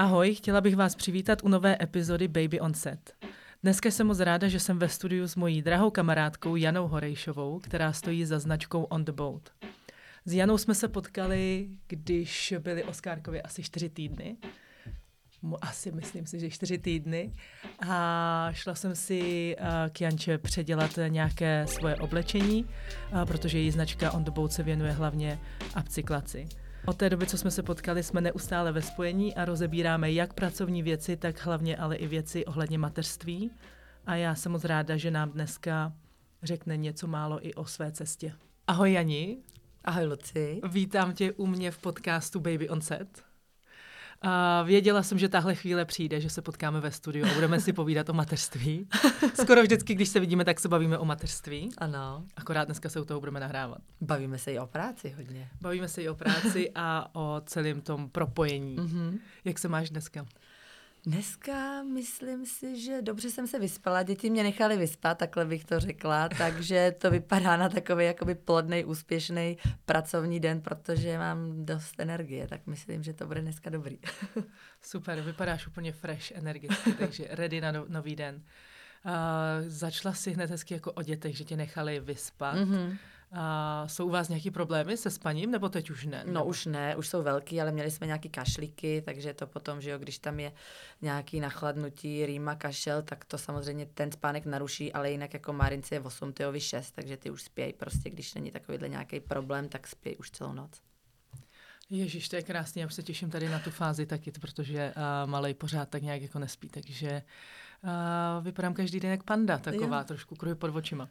Ahoj, chtěla bych vás přivítat u nové epizody Baby on Set. Dneska jsem moc ráda, že jsem ve studiu s mojí drahou kamarádkou Janou Horejšovou, která stojí za značkou On the Boat. S Janou jsme se potkali, když byly Oscárkově asi čtyři týdny. Asi myslím si, že čtyři týdny. A šla jsem si k Janče předělat nějaké svoje oblečení, protože její značka On the Boat se věnuje hlavně upcyklaci. Od té doby, co jsme se potkali, jsme neustále ve spojení a rozebíráme jak pracovní věci, tak hlavně ale i věci ohledně mateřství. A já jsem moc ráda, že nám dneska řekne něco málo i o své cestě. Ahoj Jani. Ahoj Luci. Vítám tě u mě v podcastu Baby on Set. A věděla jsem, že tahle chvíle přijde, že se potkáme ve studiu a budeme si povídat o mateřství. Skoro vždycky, když se vidíme, tak se bavíme o mateřství. Ano. Akorát dneska se u toho budeme nahrávat. Bavíme se i o práci hodně. Bavíme se i o práci a o celém tom propojení. Mm-hmm. Jak se máš dneska? Dneska myslím si, že dobře jsem se vyspala. Děti mě nechali vyspat, takhle bych to řekla. Takže to vypadá na takový jakoby plodný, úspěšný pracovní den, protože mám dost energie. Tak myslím, že to bude dneska dobrý. Super, vypadáš úplně fresh, energicky, takže ready na no, nový den. Uh, začala si hned hezky jako o dětech, že tě nechali vyspat. Mm-hmm. A jsou u vás nějaké problémy se spaním, nebo teď už ne? No nebo? už ne, už jsou velký, ale měli jsme nějaký kašlíky, takže to potom, že jo, když tam je nějaký nachladnutí, rýma, kašel, tak to samozřejmě ten spánek naruší, ale jinak jako Marince je 8, ty 6, takže ty už spějí prostě, když není takovýhle nějaký problém, tak spějí už celou noc. Ježíš, to je krásný, já už se těším tady na tu fázi taky, protože uh, malej pořád tak nějak jako nespí, takže uh, vypadám každý den jak panda, taková jo. trošku kruhy pod očima.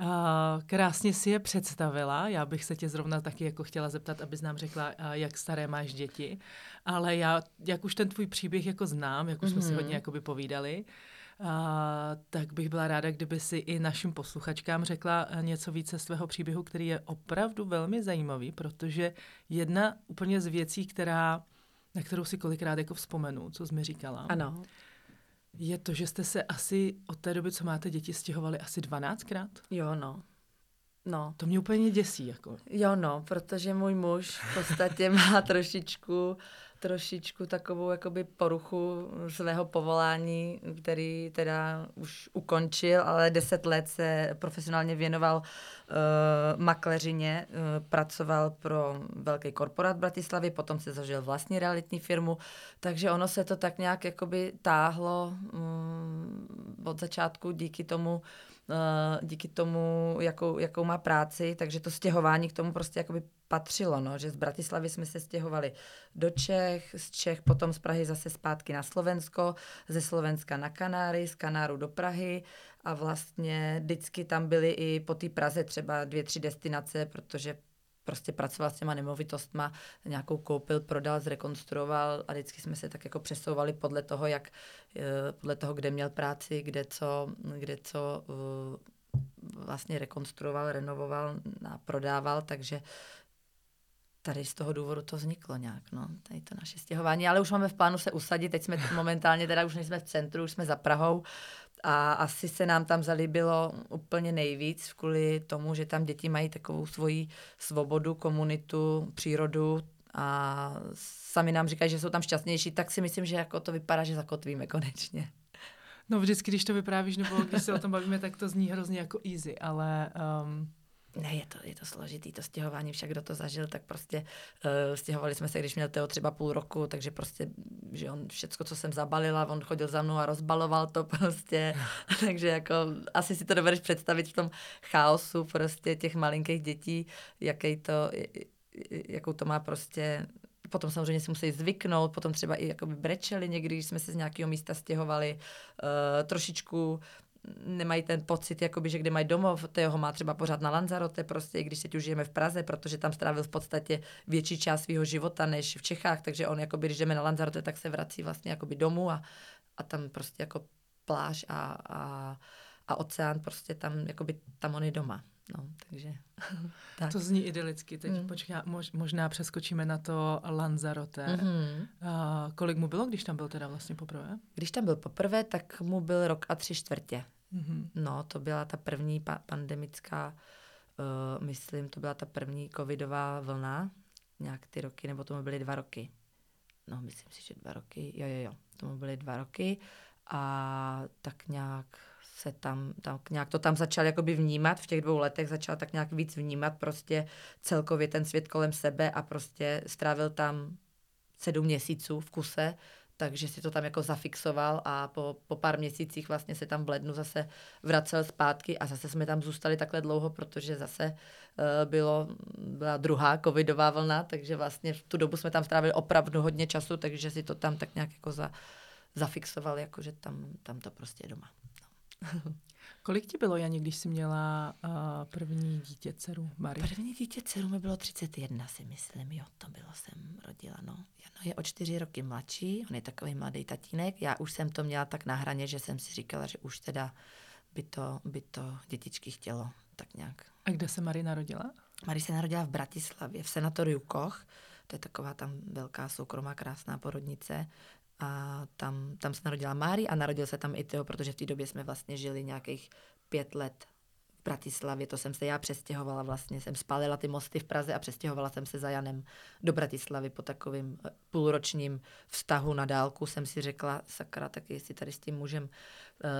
Uh, krásně si je představila. Já bych se tě zrovna taky jako chtěla zeptat, abys nám řekla, uh, jak staré máš děti. Ale já, jak už ten tvůj příběh jako znám, jak už mm-hmm. jsme si hodně mhm. jakoby povídali, uh, tak bych byla ráda, kdyby si i našim posluchačkám řekla něco více z tvého příběhu, který je opravdu velmi zajímavý, protože jedna úplně z věcí, která, na kterou si kolikrát jako vzpomenu, co jsi mi říkala. Ano je to, že jste se asi od té doby, co máte děti, stěhovali asi 12krát? Jo, no. No. To mě úplně děsí. Jako. Jo, no, protože můj muž v podstatě má trošičku trošičku takovou jakoby poruchu svého povolání, který teda už ukončil, ale deset let se profesionálně věnoval uh, makleřině, uh, pracoval pro velký korporát v Bratislavě, potom se zažil vlastní realitní firmu, takže ono se to tak nějak jakoby táhlo um, od začátku díky tomu, uh, díky tomu, jakou, jakou má práci, takže to stěhování k tomu prostě jakoby patřilo, no, že z Bratislavy jsme se stěhovali do Čech, z Čech potom z Prahy zase zpátky na Slovensko, ze Slovenska na Kanáry, z Kanáru do Prahy a vlastně vždycky tam byly i po té Praze třeba dvě, tři destinace, protože prostě pracoval s těma nemovitostma, nějakou koupil, prodal, zrekonstruoval a vždycky jsme se tak jako přesouvali podle toho, jak, eh, podle toho, kde měl práci, kde co, kde co eh, vlastně rekonstruoval, renovoval a prodával, takže tady z toho důvodu to vzniklo nějak, no, tady to naše stěhování, ale už máme v plánu se usadit, teď jsme momentálně, teda už nejsme v centru, už jsme za Prahou a asi se nám tam zalíbilo úplně nejvíc kvůli tomu, že tam děti mají takovou svoji svobodu, komunitu, přírodu a sami nám říkají, že jsou tam šťastnější, tak si myslím, že jako to vypadá, že zakotvíme konečně. No vždycky, když to vyprávíš, nebo když se o tom bavíme, tak to zní hrozně jako easy, ale um, ne, je to, je to složitý, to stěhování, však kdo to zažil, tak prostě uh, stěhovali jsme se, když měl Teo třeba půl roku, takže prostě, že on všecko, co jsem zabalila, on chodil za mnou a rozbaloval to prostě, takže jako asi si to dovedeš představit v tom chaosu prostě těch malinkých dětí, jaký to, jakou to má prostě potom samozřejmě si museli zvyknout, potom třeba i jakoby brečeli někdy, když jsme se z nějakého místa stěhovali, uh, trošičku nemají ten pocit, jakoby, že kde mají domov, ho má třeba pořád na Lanzarote, prostě, i když teď už žijeme v Praze, protože tam strávil v podstatě větší část svého života než v Čechách, takže on, jakoby, když jdeme na Lanzarote, tak se vrací vlastně jakoby domů a, a tam prostě jako pláž a, a, a oceán, prostě tam, jakoby, tam on je doma. No, takže... tak. To zní idylicky. Teď mm. počká, mož, možná přeskočíme na to Lanzarote. Mm-hmm. A kolik mu bylo, když tam byl teda vlastně poprvé? Když tam byl poprvé, tak mu byl rok a tři čtvrtě. Mm-hmm. No, to byla ta první pa- pandemická, uh, myslím, to byla ta první covidová vlna, nějak ty roky, nebo to byly dva roky. no myslím si, že dva roky, jo, jo, jo, tomu byly dva roky a tak nějak se tam, tak nějak to tam začal jakoby vnímat, v těch dvou letech začal tak nějak víc vnímat prostě celkově ten svět kolem sebe a prostě strávil tam sedm měsíců v kuse, takže si to tam jako zafixoval a po, po pár měsících vlastně se tam v lednu zase vracel zpátky a zase jsme tam zůstali takhle dlouho, protože zase uh, bylo, byla druhá covidová vlna, takže vlastně v tu dobu jsme tam strávili opravdu hodně času, takže si to tam tak nějak jako za, zafixoval, jako že tam, tam to prostě je doma. Kolik ti bylo, Janě, když jsi měla uh, první dítě, dceru Marie? První dítě, dceru mi bylo 31, si myslím, jo, to bylo, jsem rodila, no. Jano je o čtyři roky mladší, on je takový mladý tatínek, já už jsem to měla tak na hraně, že jsem si říkala, že už teda by to, by to dětičky chtělo, tak nějak. A kde se Marie narodila? Marie se narodila v Bratislavě, v sanatoriu Koch, to je taková tam velká soukromá krásná porodnice a tam, tam se narodila Mári a narodil se tam i Teo, protože v té době jsme vlastně žili nějakých pět let v Bratislavě, to jsem se já přestěhovala vlastně, jsem spálila ty mosty v Praze a přestěhovala jsem se za Janem do Bratislavy po takovým eh, půlročním vztahu na dálku, jsem si řekla, sakra, tak jestli tady s tím mužem uh,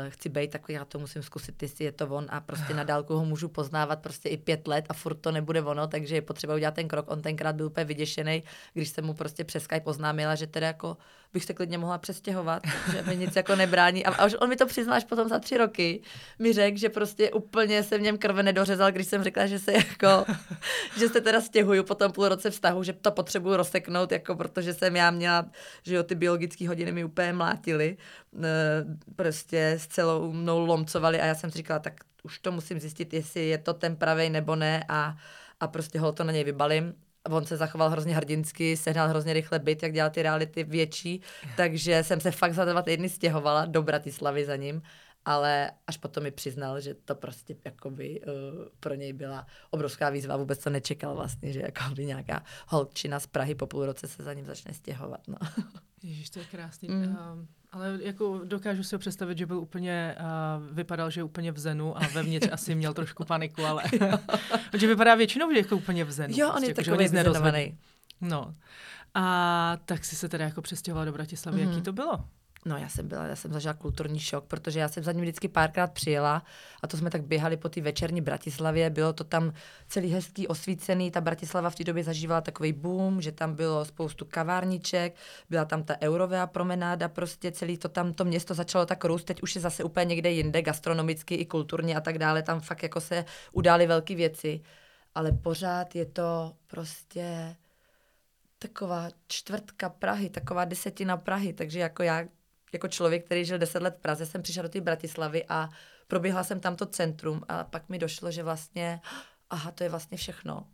chci být, tak já to musím zkusit, jestli je to on a prostě na dálku ho můžu poznávat prostě i pět let a furt to nebude ono, takže je potřeba udělat ten krok. On tenkrát byl úplně vyděšený, když jsem mu prostě přes Skype oznámila, že teda jako bych se klidně mohla přestěhovat, že mi nic jako nebrání. A, už on mi to přiznal až potom za tři roky. Mi řekl, že prostě úplně se v něm krve nedořezal, když jsem řekla, že se jako, že se teda stěhuju po tom půl roce vztahu, že to potřebuju rozseknout, jako protože jsem já měla, že jo, ty biologické hodiny mi úplně mlátily. E, prostě s celou mnou lomcovali a já jsem si říkala, tak už to musím zjistit, jestli je to ten pravej nebo ne a, a prostě ho to na něj vybalím. On se zachoval hrozně hrdinsky, sehnal hrozně rychle byt, jak dělal ty reality větší, takže jsem se fakt za dva týdny stěhovala do Bratislavy za ním ale až potom mi přiznal, že to prostě jakoby, uh, pro něj byla obrovská výzva, vůbec to nečekal vlastně, že jakoby nějaká holčina z Prahy po půl roce se za ním začne stěhovat. No. Ježíš, to je krásný. Mm. Uh, ale jako dokážu si ho představit, že byl úplně, uh, vypadal, že je úplně v zenu a vevnitř asi měl trošku paniku, ale že vypadá většinou, že je jako úplně v zenu. Jo, on je prostě, takový vyzenovaný. No. A tak si se teda jako přestěhovala do Bratislavy. Mm-hmm. Jaký mhm. to bylo? No já jsem byla, já jsem zažila kulturní šok, protože já jsem za ním vždycky párkrát přijela a to jsme tak běhali po té večerní Bratislavě, bylo to tam celý hezký, osvícený, ta Bratislava v té době zažívala takový boom, že tam bylo spoustu kavárniček, byla tam ta eurová promenáda, prostě celý to tam, to město začalo tak růst, teď už je zase úplně někde jinde, gastronomicky i kulturně a tak dále, tam fakt jako se udály velké věci, ale pořád je to prostě taková čtvrtka Prahy, taková desetina Prahy, takže jako já jako člověk, který žil deset let v Praze, jsem přišla do té Bratislavy a proběhla jsem tam to centrum a pak mi došlo, že vlastně, aha, to je vlastně všechno.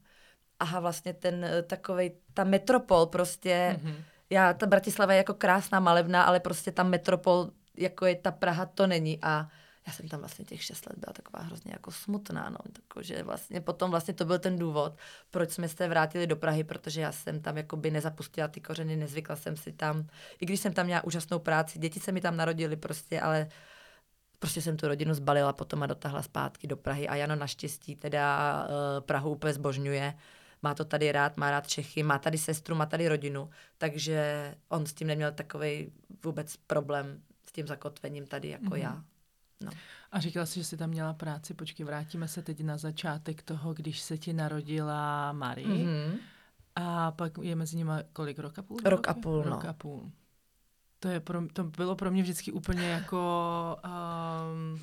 Aha, vlastně ten eh, takový, ta metropol prostě, mm-hmm. já, ta Bratislava je jako krásná, malebná, ale prostě ta metropol, jako je ta Praha, to není a já jsem tam vlastně těch šest let byla taková hrozně jako smutná, no, takže vlastně potom vlastně to byl ten důvod, proč jsme se vrátili do Prahy, protože já jsem tam jakoby nezapustila ty kořeny, nezvykla jsem si tam, i když jsem tam měla úžasnou práci, děti se mi tam narodily prostě, ale prostě jsem tu rodinu zbalila potom a dotáhla zpátky do Prahy a Jano naštěstí teda uh, Prahu úplně zbožňuje, má to tady rád, má rád Čechy, má tady sestru, má tady rodinu, takže on s tím neměl takový vůbec problém s tím zakotvením tady jako mm-hmm. já. No. A říkala jsi, že jsi tam měla práci. Počkej, vrátíme se teď na začátek toho, když se ti narodila Marie. Mm-hmm. A pak je mezi nimi kolik? Rok a půl? Rok a půl, Rok no. a půl. To, je pro, to bylo pro mě vždycky úplně jako... Um,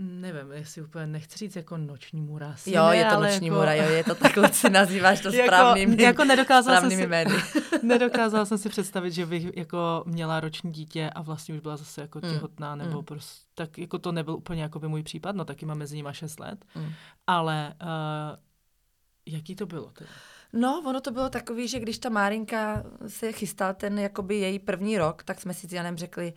nevím, jestli úplně nechci říct jako noční můra. Jo, ne, je to noční jako... můra, jo, je to takhle, si nazýváš to správným, jako, jako nedokázala správnými jmény. nedokázala jsem si představit, že bych jako měla roční dítě a vlastně už byla zase jako mm. těhotná, nebo mm. prostě, tak jako to nebyl úplně jako by můj případ, no taky mám mezi nimi 6 let, mm. ale uh, jaký to bylo teda? No, ono to bylo takový, že když ta Márinka se chystal ten jakoby její první rok, tak jsme si s Janem řekli,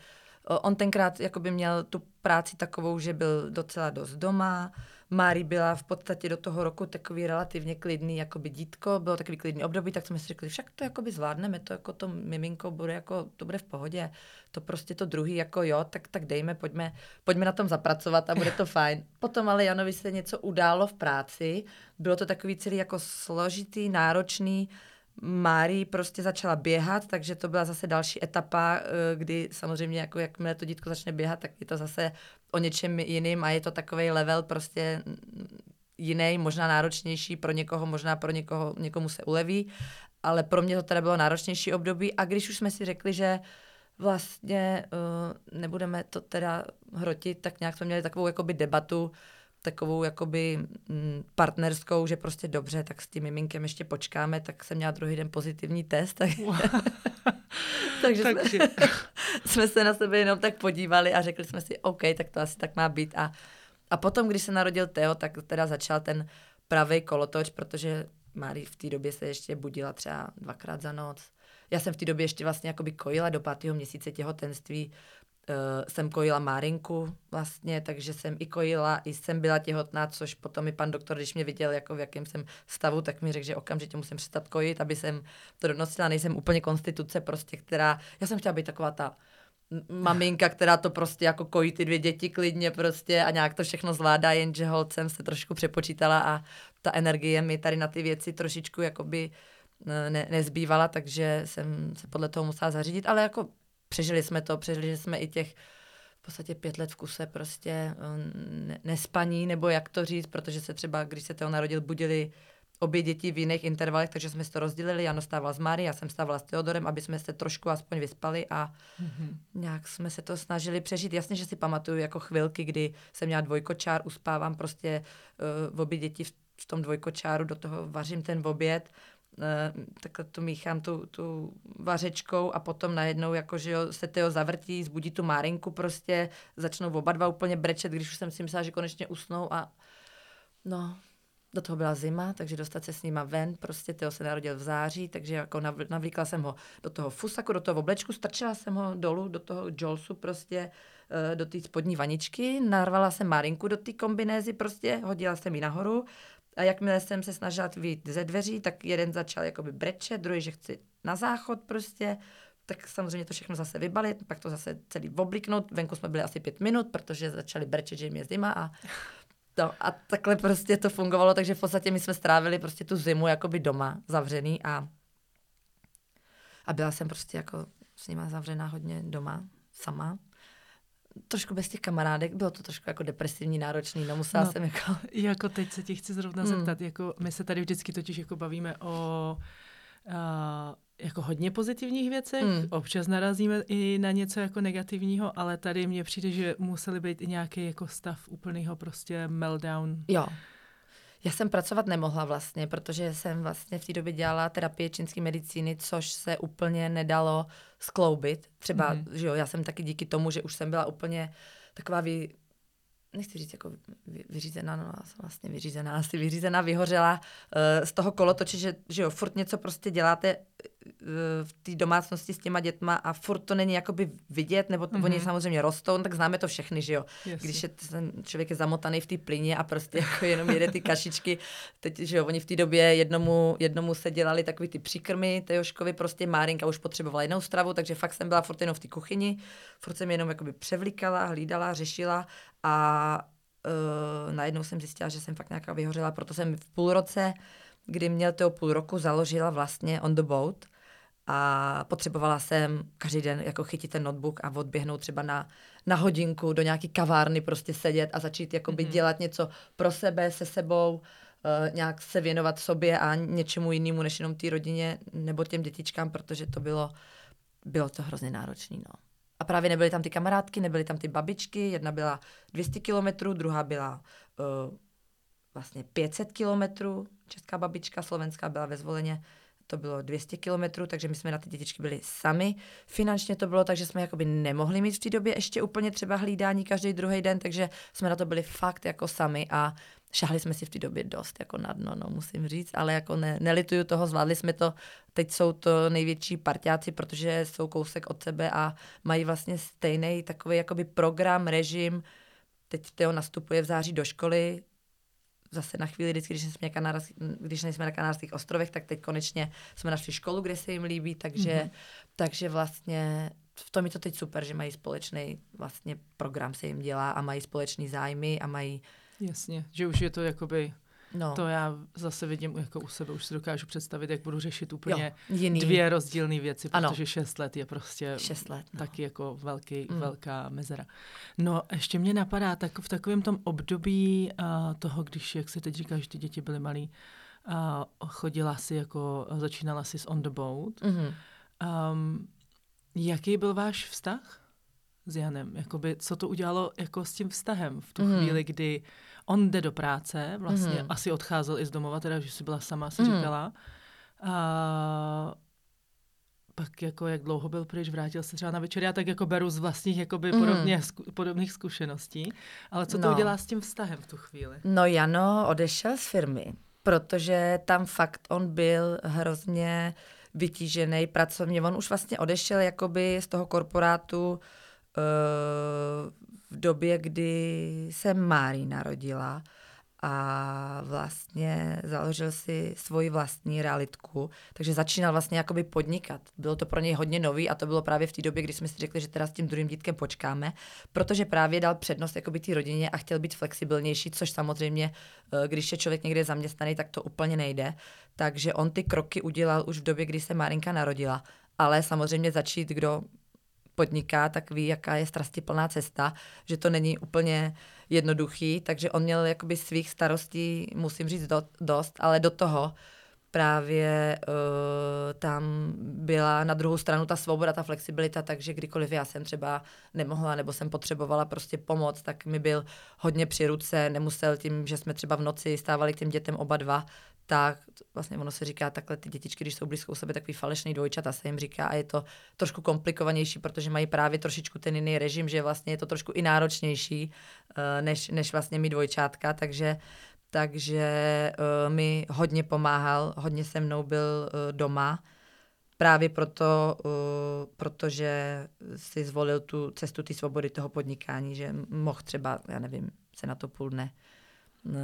On tenkrát jakoby měl tu práci takovou, že byl docela dost doma. Mári byla v podstatě do toho roku takový relativně klidný jakoby dítko, bylo takový klidný období, tak jsme si řekli, však to jakoby zvládneme, to jako to miminko bude jako, to bude v pohodě, to prostě to druhý jako jo, tak, tak dejme, pojďme, pojďme na tom zapracovat a bude to fajn. Potom ale Janovi se něco událo v práci, bylo to takový celý jako složitý, náročný, Mári prostě začala běhat, takže to byla zase další etapa, eh, kdy samozřejmě jako jakmile to dítko začne běhat, tak je to zase o něčem jiným a je to takový level prostě jiný, možná náročnější pro někoho, možná pro někoho, někomu se uleví, ale pro mě to teda bylo náročnější období. A když už jsme si řekli, že vlastně uh, nebudeme to teda hrotit, tak nějak jsme měli takovou jakoby debatu, takovou jakoby mm, partnerskou, že prostě dobře, tak s tím miminkem ještě počkáme, tak jsem měla druhý den pozitivní test. Tak... Takže, Takže... Jsme, jsme se na sebe jenom tak podívali a řekli jsme si, OK, tak to asi tak má být. A, a potom, když se narodil Teo, tak teda začal ten pravý kolotoč, protože Mári v té době se ještě budila třeba dvakrát za noc. Já jsem v té době ještě vlastně jakoby kojila do pátého měsíce těhotenství, jsem kojila Márinku vlastně, takže jsem i kojila, i jsem byla těhotná, což potom i pan doktor, když mě viděl, jako v jakém jsem stavu, tak mi řekl, že okamžitě musím přestat kojit, aby jsem to donosila. Nejsem úplně konstituce prostě, která, já jsem chtěla být taková ta maminka, která to prostě jako kojí ty dvě děti klidně prostě a nějak to všechno zvládá, jenže holcem jsem se trošku přepočítala a ta energie mi tady na ty věci trošičku jakoby eh, ne, nezbývala, takže jsem se podle toho musela zařídit, ale jako přežili jsme to, přežili jsme i těch v podstatě pět let v kuse prostě eh, ne, nespaní, nebo jak to říct, protože se třeba, když se toho narodil, budili obě děti v jiných intervalech, takže jsme to rozdělili. Jano stával s Mári, já jsem stávala s Teodorem, aby jsme se trošku aspoň vyspali a mm-hmm. nějak jsme se to snažili přežít. Jasně, že si pamatuju jako chvilky, kdy jsem měla dvojkočár, uspávám prostě uh, v obě děti v, v tom dvojkočáru, do toho vařím ten oběd, takhle to míchám tu, tu vařečkou a potom najednou jako, že jo, se Teo zavrtí, zbudí tu Márinku prostě, začnou oba dva úplně brečet, když už jsem si myslela, že konečně usnou a no, do toho byla zima, takže dostat se s nima ven, prostě Teo se narodil v září, takže jako navlíkla jsem ho do toho fusaku, do toho oblečku, strčila jsem ho dolů do toho jolsu prostě, eh, do té spodní vaničky, narvala jsem Marinku do té kombinézy prostě, hodila jsem ji nahoru a jakmile jsem se snažila vyjít ze dveří, tak jeden začal jakoby brečet, druhý, že chci na záchod prostě, tak samozřejmě to všechno zase vybalit, pak to zase celý obliknout. Venku jsme byli asi pět minut, protože začali brečet, že jim je zima a No a takhle prostě to fungovalo, takže v podstatě my jsme strávili prostě tu zimu jakoby doma, zavřený a, a byla jsem prostě jako s nima zavřená hodně doma, sama. Trošku bez těch kamarádek, bylo to trošku jako depresivní, náročný, no musela no, jsem jako... Jako teď se tě chci zrovna zeptat, jako my se tady vždycky totiž jako bavíme o uh, jako hodně pozitivních věcech, mm. občas narazíme i na něco jako negativního, ale tady mně přijde, že museli být i nějaký jako stav úplného prostě meltdown. Jo. Já jsem pracovat nemohla vlastně, protože jsem vlastně v té době dělala terapie čínské medicíny, což se úplně nedalo skloubit. Třeba, mm. že jo, já jsem taky díky tomu, že už jsem byla úplně taková vy, nechci říct jako vyřízená, no vlastně vyřízená, asi vyřízená, vyhořela uh, z toho kolotoče, že, že jo, furt něco prostě děláte v té domácnosti s těma dětma a furt to není jakoby vidět, nebo to, mm-hmm. oni samozřejmě rostou, no tak známe to všechny, že jo. Yes. Když je ten člověk je zamotaný v té plyně a prostě jako jenom jede ty kašičky, teď, že jo, oni v té době jednomu, jednomu se dělali takový ty příkrmy, Tejoškovi prostě Márinka už potřebovala jinou stravu, takže fakt jsem byla furt jenom v té kuchyni, furt jsem jenom jakoby převlíkala, hlídala, řešila a uh, najednou jsem zjistila, že jsem fakt nějaká vyhořela, proto jsem v půl roce kdy měl toho půl roku, založila vlastně On the Boat a potřebovala jsem každý den jako chytit ten notebook a odběhnout třeba na, na hodinku do nějaký kavárny prostě sedět a začít jakoby mm-hmm. dělat něco pro sebe, se sebou, uh, nějak se věnovat sobě a něčemu jinému než jenom té rodině nebo těm dětičkám, protože to bylo, bylo to hrozně náročné. No. A právě nebyly tam ty kamarádky, nebyly tam ty babičky, jedna byla 200 kilometrů, druhá byla uh, vlastně 500 kilometrů, česká babička, slovenská byla ve zvoleně, to bylo 200 kilometrů, takže my jsme na ty dětičky byli sami. Finančně to bylo tak, že jsme jakoby nemohli mít v té době ještě úplně třeba hlídání každý druhý den, takže jsme na to byli fakt jako sami a šahli jsme si v té době dost jako na dno, no, musím říct, ale jako ne, nelituju toho, zvládli jsme to. Teď jsou to největší partiáci, protože jsou kousek od sebe a mají vlastně stejný takový jakoby program, režim. Teď Teo nastupuje v září do školy, zase na chvíli, vždycky, když jsme, Kanář, když nejsme na Kanárských ostrovech, tak teď konečně jsme našli školu, kde se jim líbí, takže, mm-hmm. takže vlastně v tom je to teď super, že mají společný vlastně program se jim dělá a mají společný zájmy a mají... Jasně, že už je to jakoby No. To já zase vidím jako u sebe, už si dokážu představit, jak budu řešit úplně jo, jiný. dvě rozdílné věci, protože ano. šest let je prostě šest let, no. taky jako velký, mm. velká mezera. No, ještě mě napadá, tak v takovém tom období uh, toho, když, jak se teď říká, že ty děti byly malí, uh, chodila si jako, začínala si s On the Boat. Mm-hmm. Um, jaký byl váš vztah s Janem? Jakoby, co to udělalo jako s tím vztahem v tu mm-hmm. chvíli, kdy on jde do práce, vlastně mm-hmm. asi odcházel i z domova, teda, že jsi byla sama, si mm-hmm. říkala. A pak jako jak dlouho byl pryč, vrátil se třeba na večer, já tak jako beru z vlastních jakoby mm. podobně, zku, podobných zkušeností, ale co to no. udělá s tím vztahem v tu chvíli? No Jano odešel z firmy, protože tam fakt on byl hrozně vytížený pracovně. On už vlastně odešel jakoby z toho korporátu uh, v době, kdy se Mári narodila a vlastně založil si svoji vlastní realitku, takže začínal vlastně jakoby podnikat. Bylo to pro něj hodně nový a to bylo právě v té době, kdy jsme si řekli, že teda s tím druhým dítkem počkáme, protože právě dal přednost jakoby té rodině a chtěl být flexibilnější, což samozřejmě, eh, když je člověk někde zaměstnaný, tak to úplně nejde. Takže on ty kroky udělal už v době, kdy se Marinka narodila. Ale samozřejmě začít, kdo podniká, tak ví, jaká je strastiplná cesta, že to není úplně jednoduchý, takže on měl jakoby svých starostí, musím říct, do, dost, ale do toho právě uh, tam byla na druhou stranu ta svoboda, ta flexibilita, takže kdykoliv já jsem třeba nemohla nebo jsem potřebovala prostě pomoc, tak mi byl hodně při ruce, nemusel tím, že jsme třeba v noci stávali k těm dětem oba dva, tak vlastně ono se říká takhle, ty dětičky, když jsou blízko u sebe, takový falešný dvojčata se jim říká a je to trošku komplikovanější, protože mají právě trošičku ten jiný režim, že vlastně je to trošku i náročnější, uh, než, než vlastně mít dvojčátka, takže takže uh, mi hodně pomáhal, hodně se mnou byl uh, doma, právě proto, protože si zvolil tu cestu té svobody toho podnikání, že mohl třeba, já nevím, se na to půl dne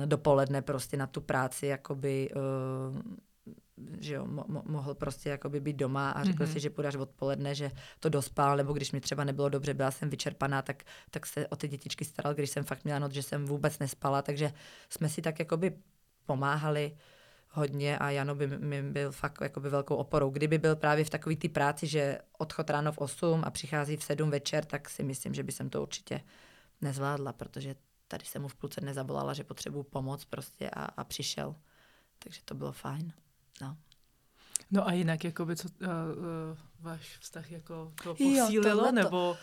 dopoledne prostě na tu práci jakoby uh, že jo, mo- mohl prostě jakoby být doma a řekl mm-hmm. si, že půjde až odpoledne, že to dospal, nebo když mi třeba nebylo dobře, byla jsem vyčerpaná, tak, tak se o ty dětičky staral, když jsem fakt měla noc, že jsem vůbec nespala, takže jsme si tak jakoby pomáhali hodně a Jano by mi byl fakt jakoby velkou oporou. Kdyby byl právě v takové ty práci, že odchod ráno v 8 a přichází v 7 večer, tak si myslím, že by jsem to určitě nezvládla, protože tady jsem mu v půlce nezavolala, že potřebuju pomoc prostě a, a přišel. Takže to bylo fajn. No. No a jinak, jakoby, co uh, uh, váš vztah jako to posílilo, jo, nebo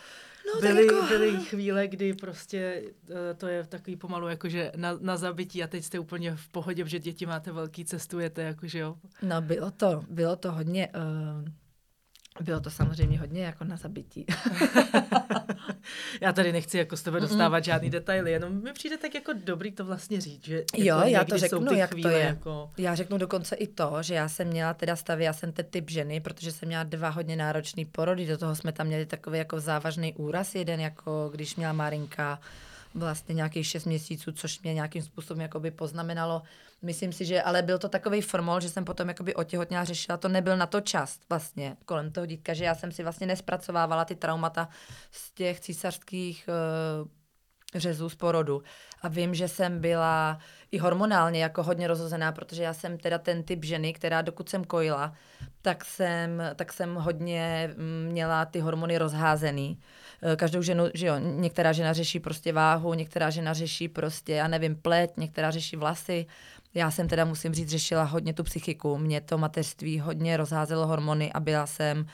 no, byly, jako... byly chvíle, kdy prostě uh, to je takový pomalu jakože na, na zabití a teď jste úplně v pohodě, že děti máte velký, cestujete, jakože jo? No bylo to, bylo to hodně, uh, bylo to samozřejmě hodně jako na zabití. já tady nechci jako z tebe dostávat mm žádný detaily, jenom mi přijde tak jako dobrý to vlastně říct, že jo, jako já to řeknu, jak to je. Jako... Já řeknu dokonce i to, že já jsem měla teda stavy, já jsem ten typ ženy, protože jsem měla dva hodně náročný porody, do toho jsme tam měli takový jako závažný úraz, jeden jako když měla Marinka vlastně nějakých šest měsíců, což mě nějakým způsobem jakoby poznamenalo. Myslím si, že ale byl to takový formol, že jsem potom jakoby otěhotněla, řešila, to nebyl na to čas vlastně kolem toho dítka, že já jsem si vlastně nespracovávala ty traumata z těch císařských uh, řezů z porodu. A vím, že jsem byla i hormonálně jako hodně rozhozená, protože já jsem teda ten typ ženy, která dokud jsem kojila, tak jsem, tak jsem hodně mm, měla ty hormony rozházený. Eh, každou ženu, že jo, některá žena řeší prostě váhu, některá žena řeší prostě, já nevím, pleť, některá řeší vlasy. Já jsem teda, musím říct, řešila hodně tu psychiku. Mě to mateřství hodně rozházelo hormony a byla jsem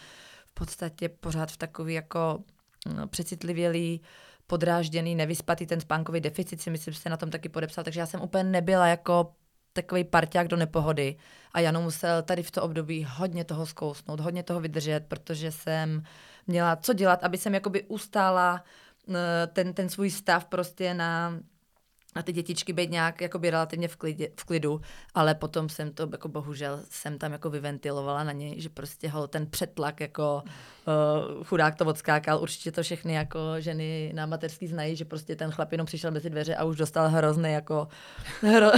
v podstatě pořád v takový jako no, přecitlivělý, podrážděný, nevyspatý ten spánkový deficit, si myslím, že se na tom taky podepsal, takže já jsem úplně nebyla jako takový parťák do nepohody. A Janu musel tady v to období hodně toho zkousnout, hodně toho vydržet, protože jsem měla co dělat, aby jsem jakoby ustála eh, ten, ten svůj stav prostě na, na ty dětičky být nějak jakoby relativně v, klidě, v klidu, ale potom jsem to jako bohužel jsem tam jako vyventilovala na něj, že prostě ho ten přetlak jako uh, chudák to odskákal. Určitě to všechny jako ženy na mateřský znají, že prostě ten chlap jenom přišel mezi dveře a už dostal hrozný jako hro,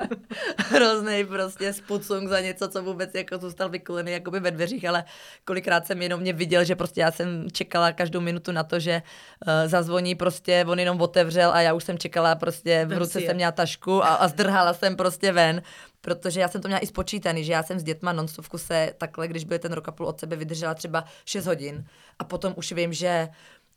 hrozný prostě spucung za něco, co vůbec jako zůstal vykulený jakoby ve dveřích, ale kolikrát jsem jenom mě viděl, že prostě já jsem čekala každou minutu na to, že uh, zazvoní prostě, on jenom otevřel a já už jsem čekala prostě, v ruce jsem měla tašku a, a zdrhala jsem prostě ven, protože já jsem to měla i spočítaný, že já jsem s dětma non v kuse takhle, když byl ten rok a půl od sebe, vydržela třeba 6 hodin. A potom už vím, že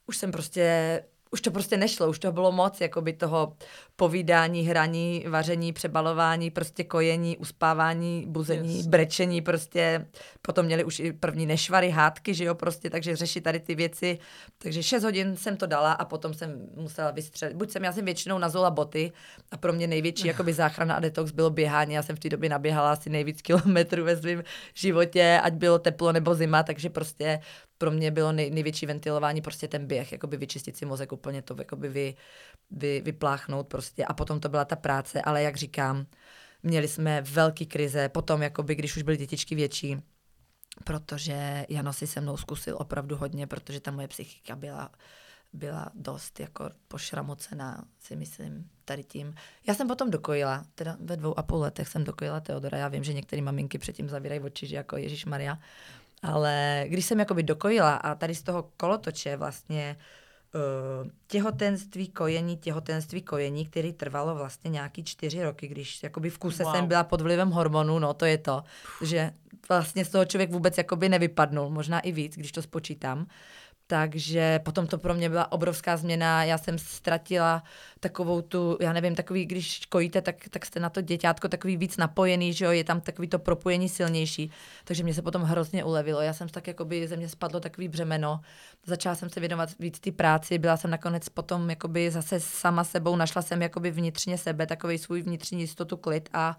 už jsem prostě už to prostě nešlo, už to bylo moc, jako by toho povídání, hraní, vaření, přebalování, prostě kojení, uspávání, buzení, yes. brečení, prostě potom měli už i první nešvary, hádky, že jo, prostě, takže řešit tady ty věci. Takže 6 hodin jsem to dala a potom jsem musela vystřelit. Buď jsem, já jsem většinou nazula boty a pro mě největší jakoby záchrana a detox bylo běhání. Já jsem v té době naběhala asi nejvíc kilometrů ve svém životě, ať bylo teplo nebo zima, takže prostě pro mě bylo nej, největší ventilování prostě ten běh, jakoby vyčistit si mozek úplně to, jakoby vy, vy, vypláchnout prostě a potom to byla ta práce, ale jak říkám, měli jsme velký krize, potom jakoby, když už byly dětičky větší, protože Jano si se mnou zkusil opravdu hodně, protože ta moje psychika byla byla dost jako pošramocená, si myslím, tady tím. Já jsem potom dokojila, teda ve dvou a půl letech jsem dokojila Teodora. Já vím, že některé maminky předtím zavírají oči, že jako Ježíš Maria. Ale když jsem jakoby dokojila a tady z toho kolotoče vlastně uh, těhotenství, kojení, těhotenství, kojení, který trvalo vlastně nějaký čtyři roky, když jakoby v kuse wow. jsem byla pod vlivem hormonů, no to je to, že vlastně z toho člověk vůbec jakoby nevypadnul, možná i víc, když to spočítám. Takže potom to pro mě byla obrovská změna. Já jsem ztratila takovou tu, já nevím, takový, když kojíte, tak, tak jste na to děťátko takový víc napojený, že jo, je tam takový to propojení silnější. Takže mě se potom hrozně ulevilo. Já jsem tak, jakoby ze mě spadlo takový břemeno. Začala jsem se věnovat víc ty práci, byla jsem nakonec potom jakoby zase sama sebou, našla jsem jakoby vnitřně sebe, takový svůj vnitřní jistotu, klid a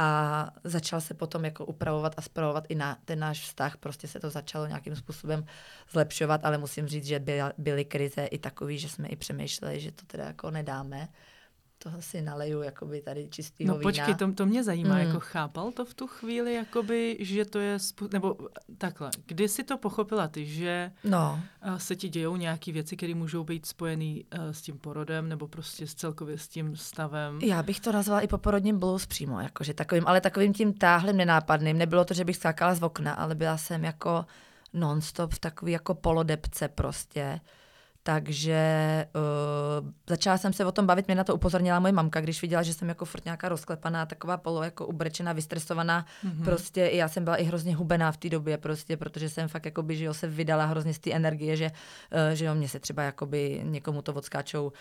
a začal se potom jako upravovat a spravovat i na ten náš vztah, prostě se to začalo nějakým způsobem zlepšovat, ale musím říct, že byly, byly krize i takový, že jsme i přemýšleli, že to teda jako nedáme, toho si naleju jakoby tady čistýho No počkej, to, to mě zajímá, mm. jako chápal to v tu chvíli, jakoby, že to je, spu- nebo takhle, kdy jsi to pochopila ty, že no. se ti dějou nějaké věci, které můžou být spojené uh, s tím porodem, nebo prostě s celkově s tím stavem? Já bych to nazvala i poporodním blues přímo, jakože takovým, ale takovým tím táhlým nenápadným. Nebylo to, že bych skákala z okna, ale byla jsem jako nonstop v takový jako polodepce prostě takže uh, začala jsem se o tom bavit, mě na to upozornila moje mamka, když viděla, že jsem jako furt nějaká rozklepaná, taková polo jako ubrečená, vystresovaná. Mm-hmm. Prostě já jsem byla i hrozně hubená v té době, prostě, protože jsem fakt jakoby, že jo, se vydala hrozně z té energie, že, uh, že jo, mě se třeba jakoby někomu to odskáčou, uh,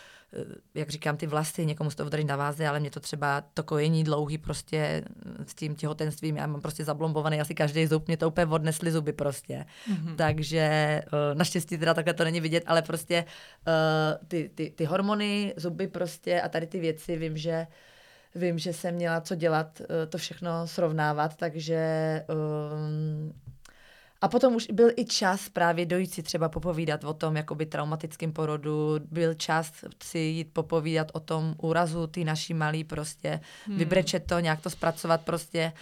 jak říkám, ty vlasy, někomu se to održí na váze, ale mě to třeba to kojení dlouhý prostě s tím těhotenstvím, já mám prostě zablombovaný asi každý zub, mě to úplně odnesly zuby prostě. Mm-hmm. Takže uh, naštěstí teda takhle to není vidět, ale prostě uh, ty, ty, ty hormony, zuby prostě a tady ty věci vím, že vím, že jsem měla co dělat, uh, to všechno srovnávat, takže um, a potom už byl i čas právě dojít si třeba popovídat o tom jakoby traumatickém porodu, byl čas si jít popovídat o tom úrazu ty naší malý prostě, hmm. vybrečet to, nějak to zpracovat prostě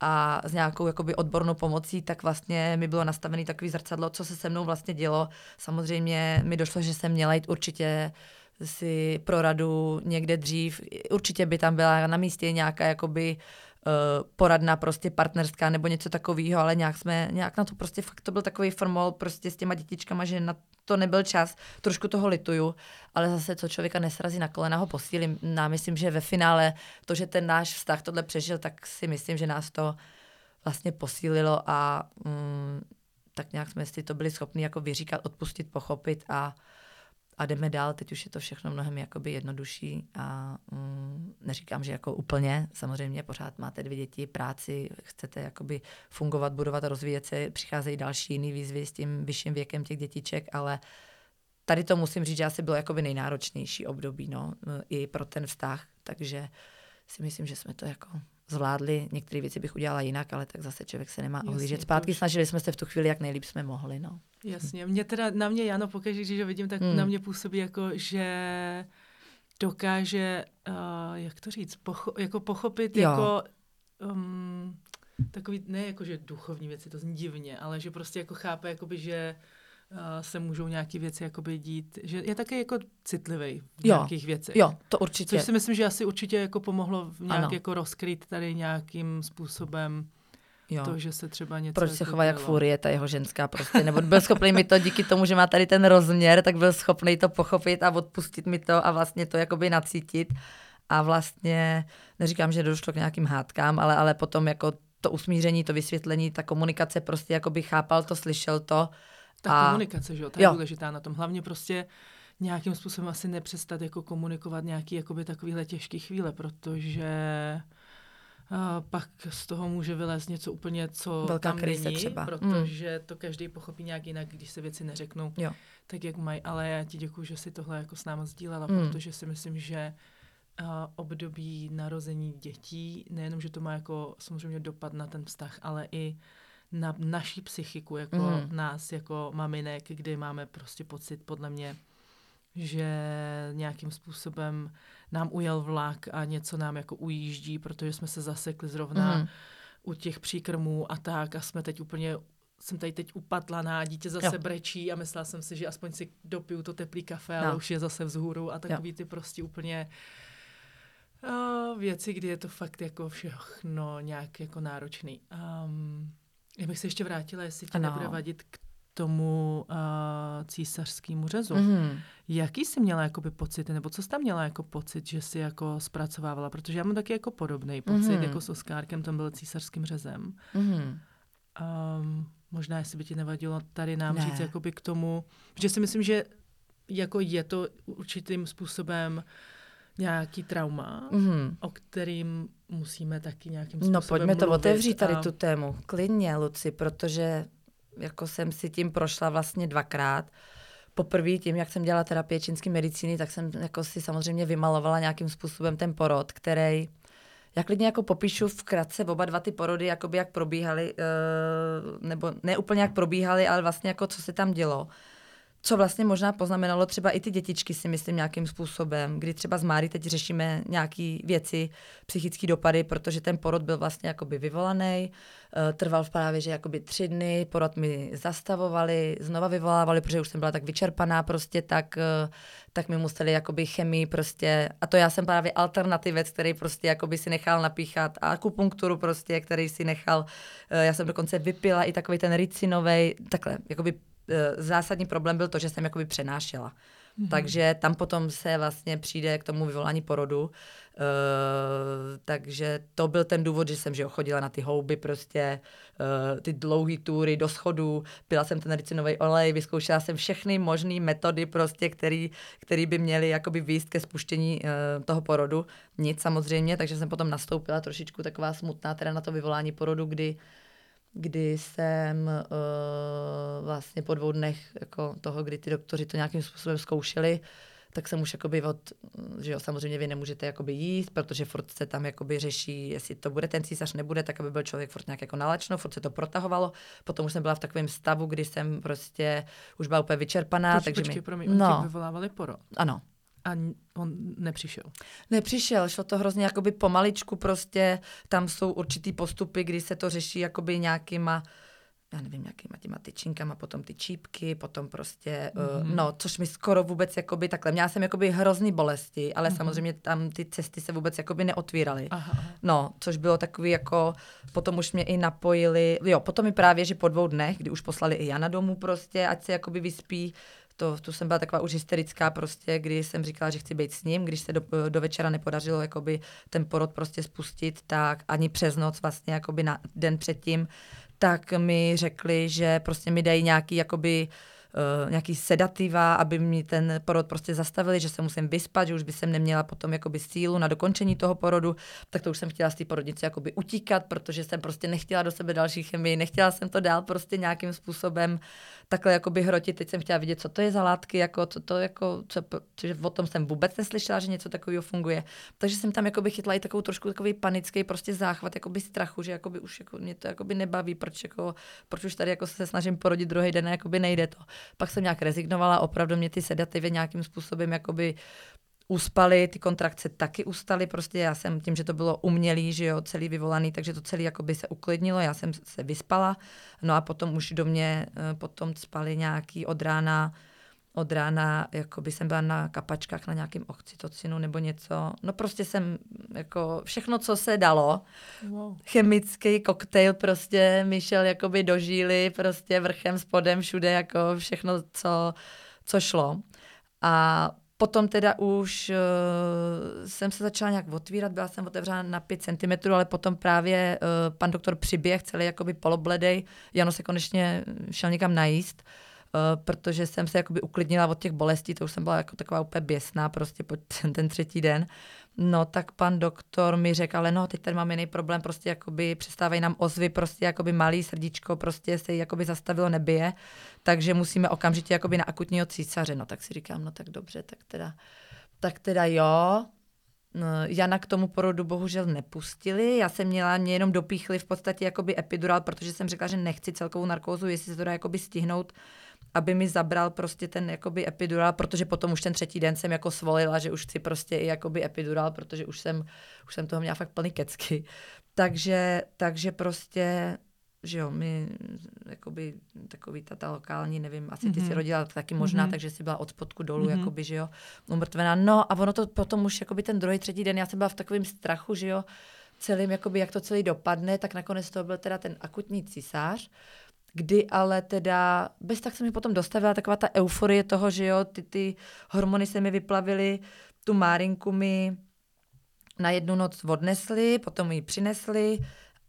a s nějakou jakoby odbornou pomocí, tak vlastně mi bylo nastavený takový zrcadlo, co se se mnou vlastně dělo. Samozřejmě mi došlo, že jsem měla jít určitě si pro radu někde dřív. Určitě by tam byla na místě nějaká jakoby uh, poradna prostě partnerská nebo něco takového, ale nějak jsme, nějak na to prostě fakt to byl takový formol prostě s těma dětičkama, že na to nebyl čas, trošku toho lituju, ale zase co člověka nesrazí na kolena, ho posílím. Já myslím, že ve finále to, že ten náš vztah tohle přežil, tak si myslím, že nás to vlastně posílilo a mm, tak nějak jsme si to byli schopni jako vyříkat, odpustit, pochopit a a jdeme dál, teď už je to všechno mnohem jakoby jednodušší a mm, neříkám, že jako úplně, samozřejmě pořád máte dvě děti, práci, chcete jakoby fungovat, budovat, rozvíjet se, přicházejí další jiný výzvy s tím vyšším věkem těch dětiček, ale tady to musím říct, že asi bylo jakoby nejnáročnější období, no, i pro ten vztah, takže si myslím, že jsme to jako zvládli. Některé věci bych udělala jinak, ale tak zase člověk se nemá ohlížet zpátky. Už... Snažili jsme se v tu chvíli, jak nejlíp jsme mohli. No. Jasně. Mě teda, na mě Jano, pokud když ho vidím, tak hmm. na mě působí jako, že dokáže, uh, jak to říct, pocho- jako pochopit, jo. jako um, takový, ne jako, že duchovní věci, to zní divně, ale že prostě jako chápe, jakoby, že uh, se můžou nějaké věci jakoby dít, že je taky jako citlivý v Jo. nějakých věcech. Jo, to určitě. Což si myslím, že asi určitě jako pomohlo nějak Ano. jako rozkryt tady nějakým způsobem jo. to, že se třeba něco... Proč se chová jak furie, ta jeho ženská prostě, nebo byl schopný mi to díky tomu, že má tady ten rozměr, tak byl schopný to pochopit a odpustit mi to a vlastně to jakoby nacítit a vlastně, neříkám, že došlo k nějakým hádkám, ale, ale potom jako to usmíření, to vysvětlení, ta komunikace prostě jakoby chápal to, slyšel to. Ta a- komunikace, že jo, ta je Jo. důležitá na tom. Hlavně prostě nějakým způsobem asi nepřestat jako komunikovat nějaký jakoby takovýhle těžký chvíle, protože a pak z toho může vylézt něco úplně, co Velká tam krize není, třeba. protože to každý pochopí nějak jinak, když se věci neřeknou Jo. tak, jak mají. Ale já ti děkuji, že si tohle jako s náma sdílela, Mm. protože si myslím, že a, období narození dětí, nejenom, že to má jako samozřejmě dopad na ten vztah, ale i na naší psychiku, jako Mhm. nás, jako maminek, kdy máme prostě pocit, podle mě, že nějakým způsobem nám ujel vlak a něco nám jako ujíždí, protože jsme se zasekli zrovna Mhm. u těch příkrmů a tak a jsme teď úplně jsem tady teď upatlaná, dítě zase Jo. brečí a myslela jsem si, že aspoň si dopiju to teplý kafe, ale No. už je zase vzhůru a takový ty prostě úplně uh, věci, kdy je to fakt jako všechno nějak jako náročný. Um, já bych se ještě vrátila, jestli ti Ano. nebude vadit k tomu uh, císařskému řezu. Mhm. Jaký jsi měla jakoby pocity, nebo co jsi tam měla jako pocit, že jsi jako zpracovávala? Protože já mám taky jako podobný pocit, Mhm. jako s Oskárkem, tam byl císařským řezem. Mhm. Um, možná, jestli by ti nevadilo tady nám Ne. říct jakoby k tomu, že si myslím, že jako je to určitým způsobem nějaký trauma, Mhm. o kterým musíme taky nějakým No způsobem pojďme to otevřít tady a- tu tému. Klidně, Luci, protože jako jsem si tím prošla vlastně dvakrát. Poprvé tím, jak jsem dělala terapie čínské medicíny, tak jsem jako si samozřejmě vymalovala nějakým způsobem ten porod, který já klidně jako popíšu v kratce oba dva ty porody, jakoby jak probíhaly, eh, nebo ne úplně jak probíhaly, ale vlastně jako co se tam dělo. Co vlastně možná poznamenalo třeba i ty dětičky, si myslím, nějakým způsobem, kdy třeba s Márí teď řešíme nějaké věci, psychické dopady, protože ten porod byl vlastně jakoby vyvolaný, eh, trval v právě, že jakoby tři dny, porod mi zastavovali, znova vyvolávali, protože už jsem byla tak vyčerpaná prostě, tak, eh, tak mi museli jakoby chemii prostě, a to já jsem právě alternativec, který prostě jakoby si nechal napíchat a akupunkturu prostě, který si nechal, eh, já jsem dokonce vypila i takový ten ricinovej, takhle, jakoby zásadní problém byl to, že jsem jakoby přenášela. Mm-hmm. Takže tam potom se vlastně přijde k tomu vyvolání porodu. Uh, takže to byl ten důvod, že jsem že chodila na ty houby prostě, uh, ty dlouhé tury do schodů, pila jsem ten ricinový olej, vyzkoušela jsem všechny možné metody prostě, který, který by měly jakoby výst ke spuštění uh, toho porodu. Nic samozřejmě, takže jsem potom nastoupila trošičku taková smutná teda na to vyvolání porodu, kdy kdy jsem uh, vlastně po dvou dnech jako toho, kdy ty doktoři to nějakým způsobem zkoušeli, tak jsem už jakoby od, že jo, samozřejmě vy nemůžete jakoby jíst, protože furt se tam jakoby řeší, jestli to bude ten císař, nebude, tak aby byl člověk furt nějak jako nalačno, furt se to protahovalo. Potom už jsem byla v takovém stavu, kdy jsem prostě už byla úplně vyčerpaná, Počkej, takže počkej, mi... promiň, no, vyvolávali porod ano. A on nepřišel. Nepřišel, šlo to hrozně jakoby pomaličku prostě, tam jsou určitý postupy, kdy se to řeší jakoby nějakýma já nevím, nějakýma těma tyčinkama, potom ty čípky, potom prostě, mm-hmm. uh, no, což mi skoro vůbec jakoby takhle, měla jsem jakoby hrozný bolesti, ale mm-hmm. samozřejmě tam ty cesty se vůbec jakoby neotvíraly. Aha, aha. No, což bylo takový jako, potom už mě i napojili, jo, potom mi právě, že po dvou dnech, kdy už poslali i Jana domů prostě, ať se jakoby vyspí, to, tu jsem byla taková už hysterická prostě, kdy jsem říkala, že chci být s ním, když se do, do večera nepodařilo jakoby ten porod prostě spustit, tak ani přes noc vlastně jakoby na den předtím, tak mi řekli, že prostě mi dají nějaký jakoby uh, nějaký sedativa, aby mi ten porod prostě zastavili, že se musím vyspat, že už by jsem neměla potom jakoby sílu na dokončení toho porodu, tak to už jsem chtěla z té porodnice jakoby utíkat, protože jsem prostě nechtěla do sebe další chemii, nechtěla jsem to dál prostě nějakým způsobem takhle jakoby hrotit, teď jsem chtěla vidět, co to je za látky, jako, co to jako, co, protože o tom jsem vůbec neslyšela, že něco takového funguje. Takže jsem tam jakoby chytla i takovou trošku takový panický prostě záchvat jakoby strachu, že jakoby už jako mě to jakoby nebaví, proč, jako, proč už tady jako se snažím porodit druhý den jakoby nejde to. Pak jsem nějak rezignovala, opravdu mě ty sedativy nějakým způsobem jakoby uspaly, ty kontrakce taky ustaly, prostě já jsem tím, že to bylo umělý, že jo, celý vyvolaný, takže to celý jakoby se uklidnilo, já jsem se vyspala, no a potom už do mě eh, potom spali nějaký od rána, od rána, jako by jsem byla na kapačkách na nějakém oxytocinu nebo něco. No prostě jsem, jako všechno, co se dalo. Wow. Chemický koktejl prostě mi šel jakoby do žíly, prostě vrchem, spodem, všude, jako všechno, co, co šlo. A Potom teda už uh, jsem se začala nějak otvírat, byla jsem otevřena na 5 cm, ale potom právě uh, pan doktor přiběh, celý jakoby polobledej. Jano se konečně šel někam najíst, uh, protože jsem se jakoby uklidnila od těch bolestí, to už jsem byla jako taková úplně běsná prostě po ten, ten třetí den. No tak pan doktor mi řekl, ale no, teď tady mám jiný problém, prostě jakoby přestávají nám ozvy, prostě jakoby malý srdíčko, prostě se jakoby zastavilo, nebije, takže musíme okamžitě jakoby na akutního císaře. No tak si říkám, no tak dobře, tak teda, tak teda jo, No, Jana k tomu porodu bohužel nepustili. Já jsem měla, mě jenom dopíchli v podstatě jakoby epidural, protože jsem řekla, že nechci celkovou narkózu, jestli se to dá jakoby stihnout aby mi zabral prostě ten jakoby epidural, protože potom už ten třetí den jsem jako svolila, že už chci prostě i jakoby epidural, protože už jsem, už jsem toho měla fakt plný kecky. Takže, takže prostě že jo, my, jakoby, takový ta, ta lokální, nevím, asi ty mm-hmm. si rodila taky možná, mm-hmm. takže si byla od spodku dolů, mm-hmm. jakoby, že jo, umrtvená. No a ono to potom už, jakoby ten druhý, třetí den, já jsem byla v takovém strachu, že jo, celým, jakoby, jak to celý dopadne, tak nakonec to byl teda ten akutní císař, kdy ale teda, bez tak se mi potom dostavila taková ta euforie toho, že jo, ty, ty hormony se mi vyplavily, tu Márinku mi na jednu noc odnesli, potom ji přinesli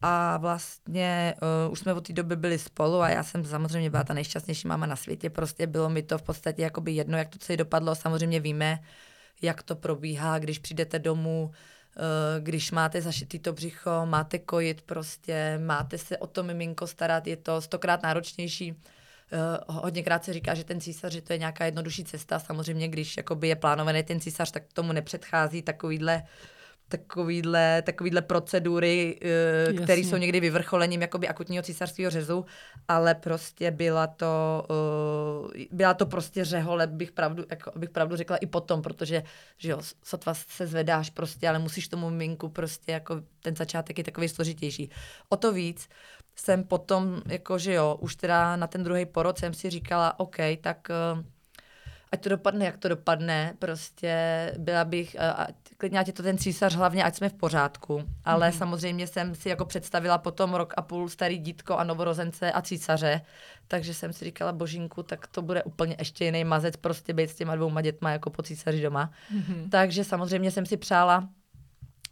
a vlastně uh, už jsme od té doby byli spolu a já jsem samozřejmě byla ta nejšťastnější máma na světě, prostě bylo mi to v podstatě jakoby jedno, jak to celé dopadlo, samozřejmě víme, jak to probíhá, když přijdete domů, když máte zašitý to břicho, máte kojit prostě, máte se o to miminko starat, je to stokrát náročnější. Uh, hodněkrát se říká, že ten císař, že to je nějaká jednodušší cesta. Samozřejmě, když jakoby je plánovaný ten císař, tak tomu nepředchází takovýhle takovýhle, takovýhle procedury, uh, které jsou někdy vyvrcholením jakoby akutního císařského řezu, ale prostě byla to, uh, byla to prostě řehole, bych pravdu, jako, bych pravdu řekla i potom, protože že jo, sotva se zvedáš prostě, ale musíš tomu minku prostě, jako ten začátek je takový složitější. O to víc jsem potom, jako že jo, už teda na ten druhý porod jsem si říkala, OK, tak uh, ať to dopadne, jak to dopadne, prostě byla bych, klidně ať je to ten císař, hlavně ať jsme v pořádku, ale mm-hmm. samozřejmě jsem si jako představila potom rok a půl starý dítko a novorozence a císaře, takže jsem si říkala, božínku, tak to bude úplně ještě jiný mazec, prostě být s těma dvouma dětma jako po císaři doma. Mm-hmm. Takže samozřejmě jsem si přála,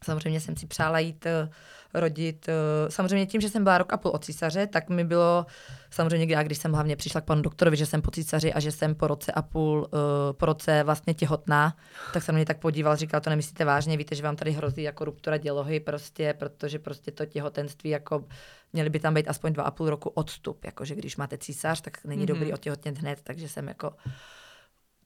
samozřejmě jsem si přála jít uh, rodit. Eh, samozřejmě tím, že jsem byla rok a půl od císaře, tak mi bylo samozřejmě, já když jsem hlavně přišla k panu doktorovi, že jsem po císaři a že jsem po roce a půl, eh, po roce vlastně těhotná, tak se mě tak podíval, říkal, to nemyslíte vážně, víte, že vám tady hrozí jako ruptura dělohy prostě, protože prostě to těhotenství jako měli by tam být aspoň dva a půl roku odstup, jakože když máte císař, tak není mm-hmm. dobrý otěhotnět hned, takže jsem jako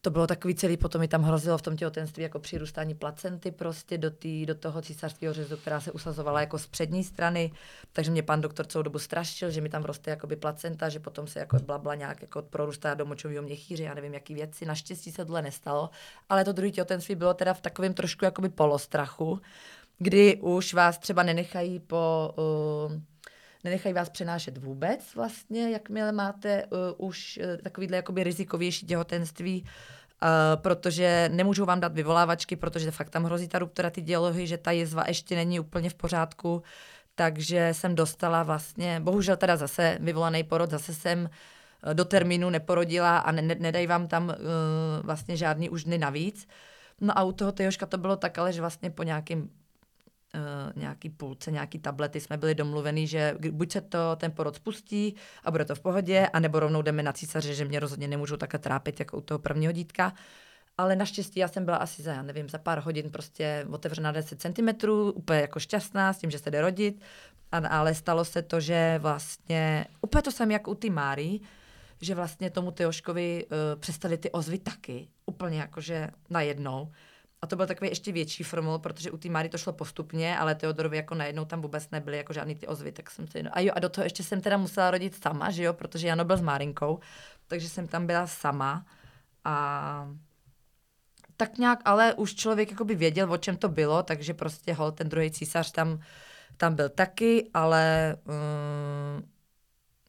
to bylo takový celý, potom mi tam hrozilo v tom těhotenství jako přirůstání placenty prostě do, tý, do toho císařského řezu, která se usazovala jako z přední strany, takže mě pan doktor celou dobu strašil, že mi tam roste jakoby placenta, že potom se jako blabla nějak jako prorůstá do močového měchýře, já nevím, jaký věci. Naštěstí se tohle nestalo, ale to druhé těhotenství bylo teda v takovém trošku jakoby polostrachu, kdy už vás třeba nenechají po uh, nenechají vás přenášet vůbec vlastně, jakmile máte uh, už uh, takovýhle jakoby rizikovější těhotenství, uh, protože nemůžou vám dát vyvolávačky, protože fakt tam hrozí ta ruptura ty dělohy, že ta jezva ještě není úplně v pořádku, takže jsem dostala vlastně, bohužel teda zase vyvolaný porod, zase jsem do termínu neporodila a ne, ne, nedají vám tam uh, vlastně žádný už dny navíc. No a u toho Tejoška to bylo tak, ale že vlastně po nějakým uh, nějaký půlce, nějaký tablety jsme byli domluvený, že buď se to ten porod spustí a bude to v pohodě, anebo rovnou jdeme na císaře, že mě rozhodně nemůžu takhle trápit jako u toho prvního dítka. Ale naštěstí já jsem byla asi za, já nevím, za pár hodin prostě otevřená 10 cm, úplně jako šťastná s tím, že se jde rodit. A, ale stalo se to, že vlastně, úplně to jsem jak u ty Máry, že vlastně tomu Teoškovi uh, přestali ty ozvy taky, úplně jakože najednou. A to byl takový ještě větší formul, protože u té Mary to šlo postupně, ale Teodorovi jako najednou tam vůbec nebyly jako žádný ty ozvy, tak jsem no, a jo, a do toho ještě jsem teda musela rodit sama, že jo, protože Jano byl s Márinkou, takže jsem tam byla sama. A tak nějak, ale už člověk jakoby věděl, o čem to bylo, takže prostě hol, ten druhý císař tam, tam byl taky, ale um,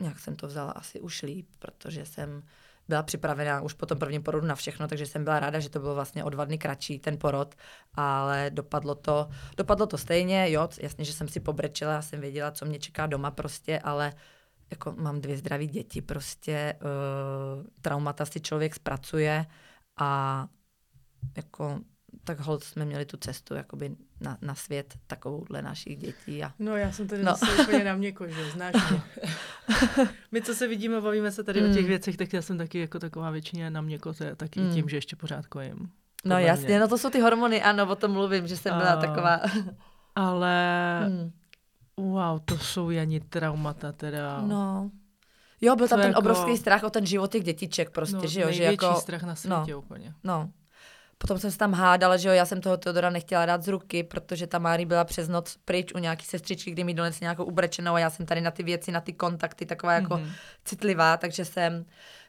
nějak jsem to vzala asi už líp, protože jsem byla připravená už po tom prvním porodu na všechno, takže jsem byla ráda, že to bylo vlastně o dva dny kratší ten porod, ale dopadlo to, dopadlo to stejně, jo, jasně, že jsem si pobrečela, jsem věděla, co mě čeká doma prostě, ale jako mám dvě zdraví děti, prostě uh, traumata si člověk zpracuje a jako tak hold jsme měli tu cestu jakoby na, na svět takovouhle našich dětí. A... No já jsem tady no. zase úplně na mě že znáš mě. My, co se vidíme, bavíme se tady mm. o těch mm. věcech, tak já jsem taky jako taková většině na mě to je taky mm. tím, že ještě pořád kojím. No jasně, mě. no to jsou ty hormony, ano, o tom mluvím, že jsem byla a... taková... Ale mm. wow, to jsou ani traumata teda. No. Jo, byl tam ten jako... obrovský strach o ten život těch dětiček prostě, no, že jo. Že jako... strach na světě no. úplně. No, Potom jsem se tam hádala, že jo, já jsem toho Teodora nechtěla dát z ruky, protože ta Mári byla přes noc pryč u nějaký sestřičky, kdy mi donesli nějakou ubrečenou a já jsem tady na ty věci, na ty kontakty taková jako mm-hmm. citlivá, takže jsem,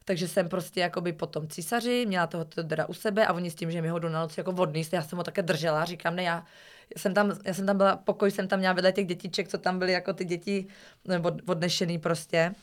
takže jsem prostě jakoby potom císaři, měla toho Teodora u sebe a oni s tím, že mi ho do na noc jako vodný, já jsem ho také držela, říkám, ne, já, jsem tam, já jsem tam byla, pokoj jsem tam měla vedle těch dětiček, co tam byly jako ty děti od, odnešený prostě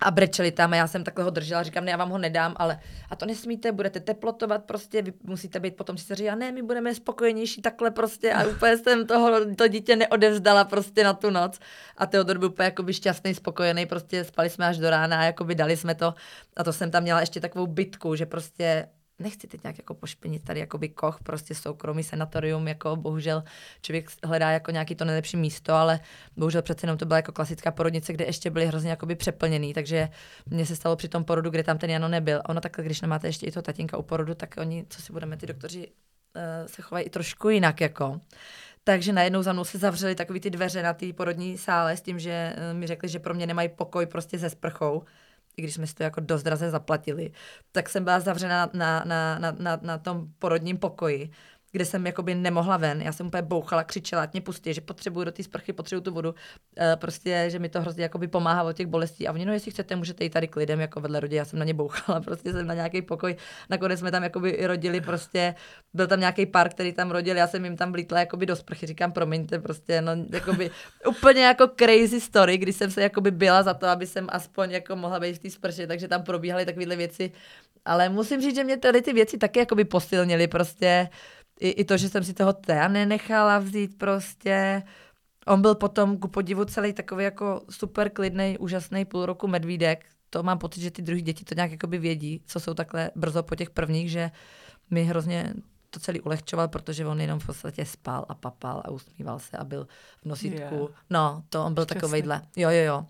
a brečeli tam a já jsem takhle ho držela, říkám, ne, já vám ho nedám, ale a to nesmíte, budete teplotovat prostě, vy musíte být potom si říká, ne, my budeme spokojenější takhle prostě. A úplně jsem toho, to dítě neodevzdala prostě na tu noc. A Teodor byl úplně jakoby šťastný, spokojený, prostě spali jsme až do rána a jakoby dali jsme to. A to jsem tam měla ještě takovou bitku, že prostě nechci teď nějak jako pošpinit tady jakoby koch, prostě soukromý sanatorium, jako bohužel člověk hledá jako nějaký to nejlepší místo, ale bohužel přece jenom to byla jako klasická porodnice, kde ještě byly hrozně jakoby přeplněný, takže mně se stalo při tom porodu, kde tam ten Jano nebyl. Ono takhle, když nemáte ještě i toho tatínka u porodu, tak oni, co si budeme, ty doktoři uh, se chovají i trošku jinak, jako. Takže najednou za mnou se zavřely takové ty dveře na té porodní sále s tím, že uh, mi řekli, že pro mě nemají pokoj prostě se sprchou i když jsme si to jako dost draze zaplatili, tak jsem byla zavřena na, na, na, na, na tom porodním pokoji kde jsem jakoby nemohla ven. Já jsem úplně bouchala, křičela, ať mě pustí, že potřebuju do té sprchy, potřebuju tu vodu. E, prostě, že mi to hrozně jakoby pomáhá od těch bolestí. A oni, no, jestli chcete, můžete jít tady k lidem, jako vedle rodiny. Já jsem na ně bouchala, prostě jsem na nějaký pokoj. Nakonec jsme tam jakoby rodili, prostě byl tam nějaký pár, který tam rodil, já jsem jim tam vlítla jakoby do sprchy, říkám, promiňte, prostě, no, jakoby úplně jako crazy story, kdy jsem se jakoby byla za to, aby jsem aspoň jako mohla být v té sprše, takže tam probíhaly takovéhle věci. Ale musím říct, že mě tady ty věci taky jakoby posilnily, prostě i, i to, že jsem si toho Tea nenechala vzít prostě. On byl potom ku podivu celý takový jako super klidný, úžasný půl roku medvídek. To mám pocit, že ty druhé děti to nějak jakoby vědí, co jsou takhle brzo po těch prvních, že mi hrozně to celý ulehčoval, protože on jenom v podstatě spal a papal a usmíval se a byl v nosítku. Yeah. No, to on byl Šťastný. takovejhle. Jo, jo, jo.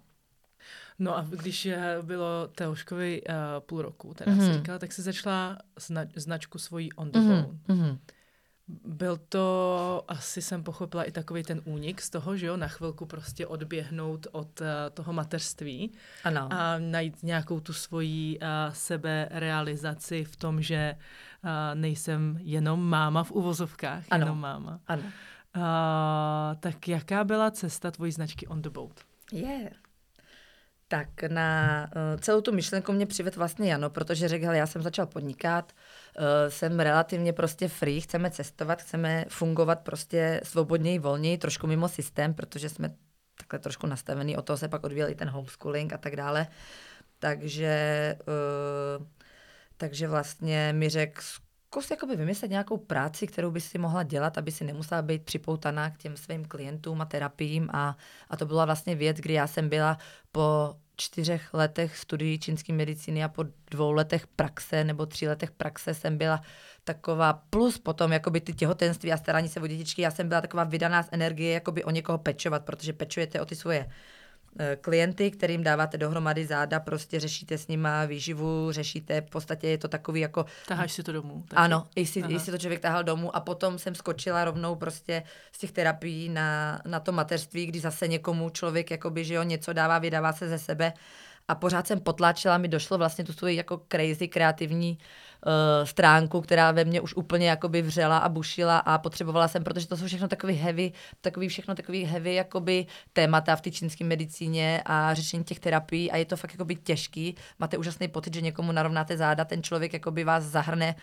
No a když bylo Teoškovi uh, půl roku, teda mm-hmm. si říkala, tak se začala zna- značku svojí on the mm-hmm. phone. Mm-hmm. Byl to, asi jsem pochopila, i takový ten únik z toho, že jo, na chvilku prostě odběhnout od uh, toho mateřství ano. a najít nějakou tu svoji uh, seberealizaci v tom, že uh, nejsem jenom máma v uvozovkách, ano. jenom máma. Ano. Uh, tak jaká byla cesta tvojí značky On the Boat? Je. Yeah. Tak na uh, celou tu myšlenku mě přivedl vlastně Jano, protože řekl, já jsem začal podnikat, uh, jsem relativně prostě free, chceme cestovat, chceme fungovat prostě svobodněji, volněji, trošku mimo systém, protože jsme takhle trošku nastavený, o toho se pak odvíjel i ten homeschooling a tak dále. Takže, uh, takže vlastně mi řekl, zkus jakoby vymyslet nějakou práci, kterou by si mohla dělat, aby si nemusela být připoutaná k těm svým klientům a terapiím. A, a to byla vlastně věc, kdy já jsem byla po čtyřech letech studií čínské medicíny a po dvou letech praxe nebo tří letech praxe jsem byla taková, plus potom jakoby ty těhotenství a starání se o dětičky, já jsem byla taková vydaná z energie, jakoby o někoho pečovat, protože pečujete o ty svoje klienty, kterým dáváte dohromady záda, prostě řešíte s nima výživu, řešíte, v podstatě je to takový jako... Taháš si to domů. Taky. Ano, i si, i si to člověk tahal domů a potom jsem skočila rovnou prostě z těch terapií na, na to mateřství, kdy zase někomu člověk jakoby, že jo, něco dává, vydává se ze sebe a pořád jsem potláčela, mi došlo vlastně tu svoji jako crazy kreativní uh, stránku, která ve mně už úplně jakoby vřela a bušila a potřebovala jsem, protože to jsou všechno takový heavy, takový všechno takový heavy jakoby témata v té čínské medicíně a řešení těch terapií a je to fakt jakoby těžký. Máte úžasný pocit, že někomu narovnáte záda, ten člověk jakoby vás zahrne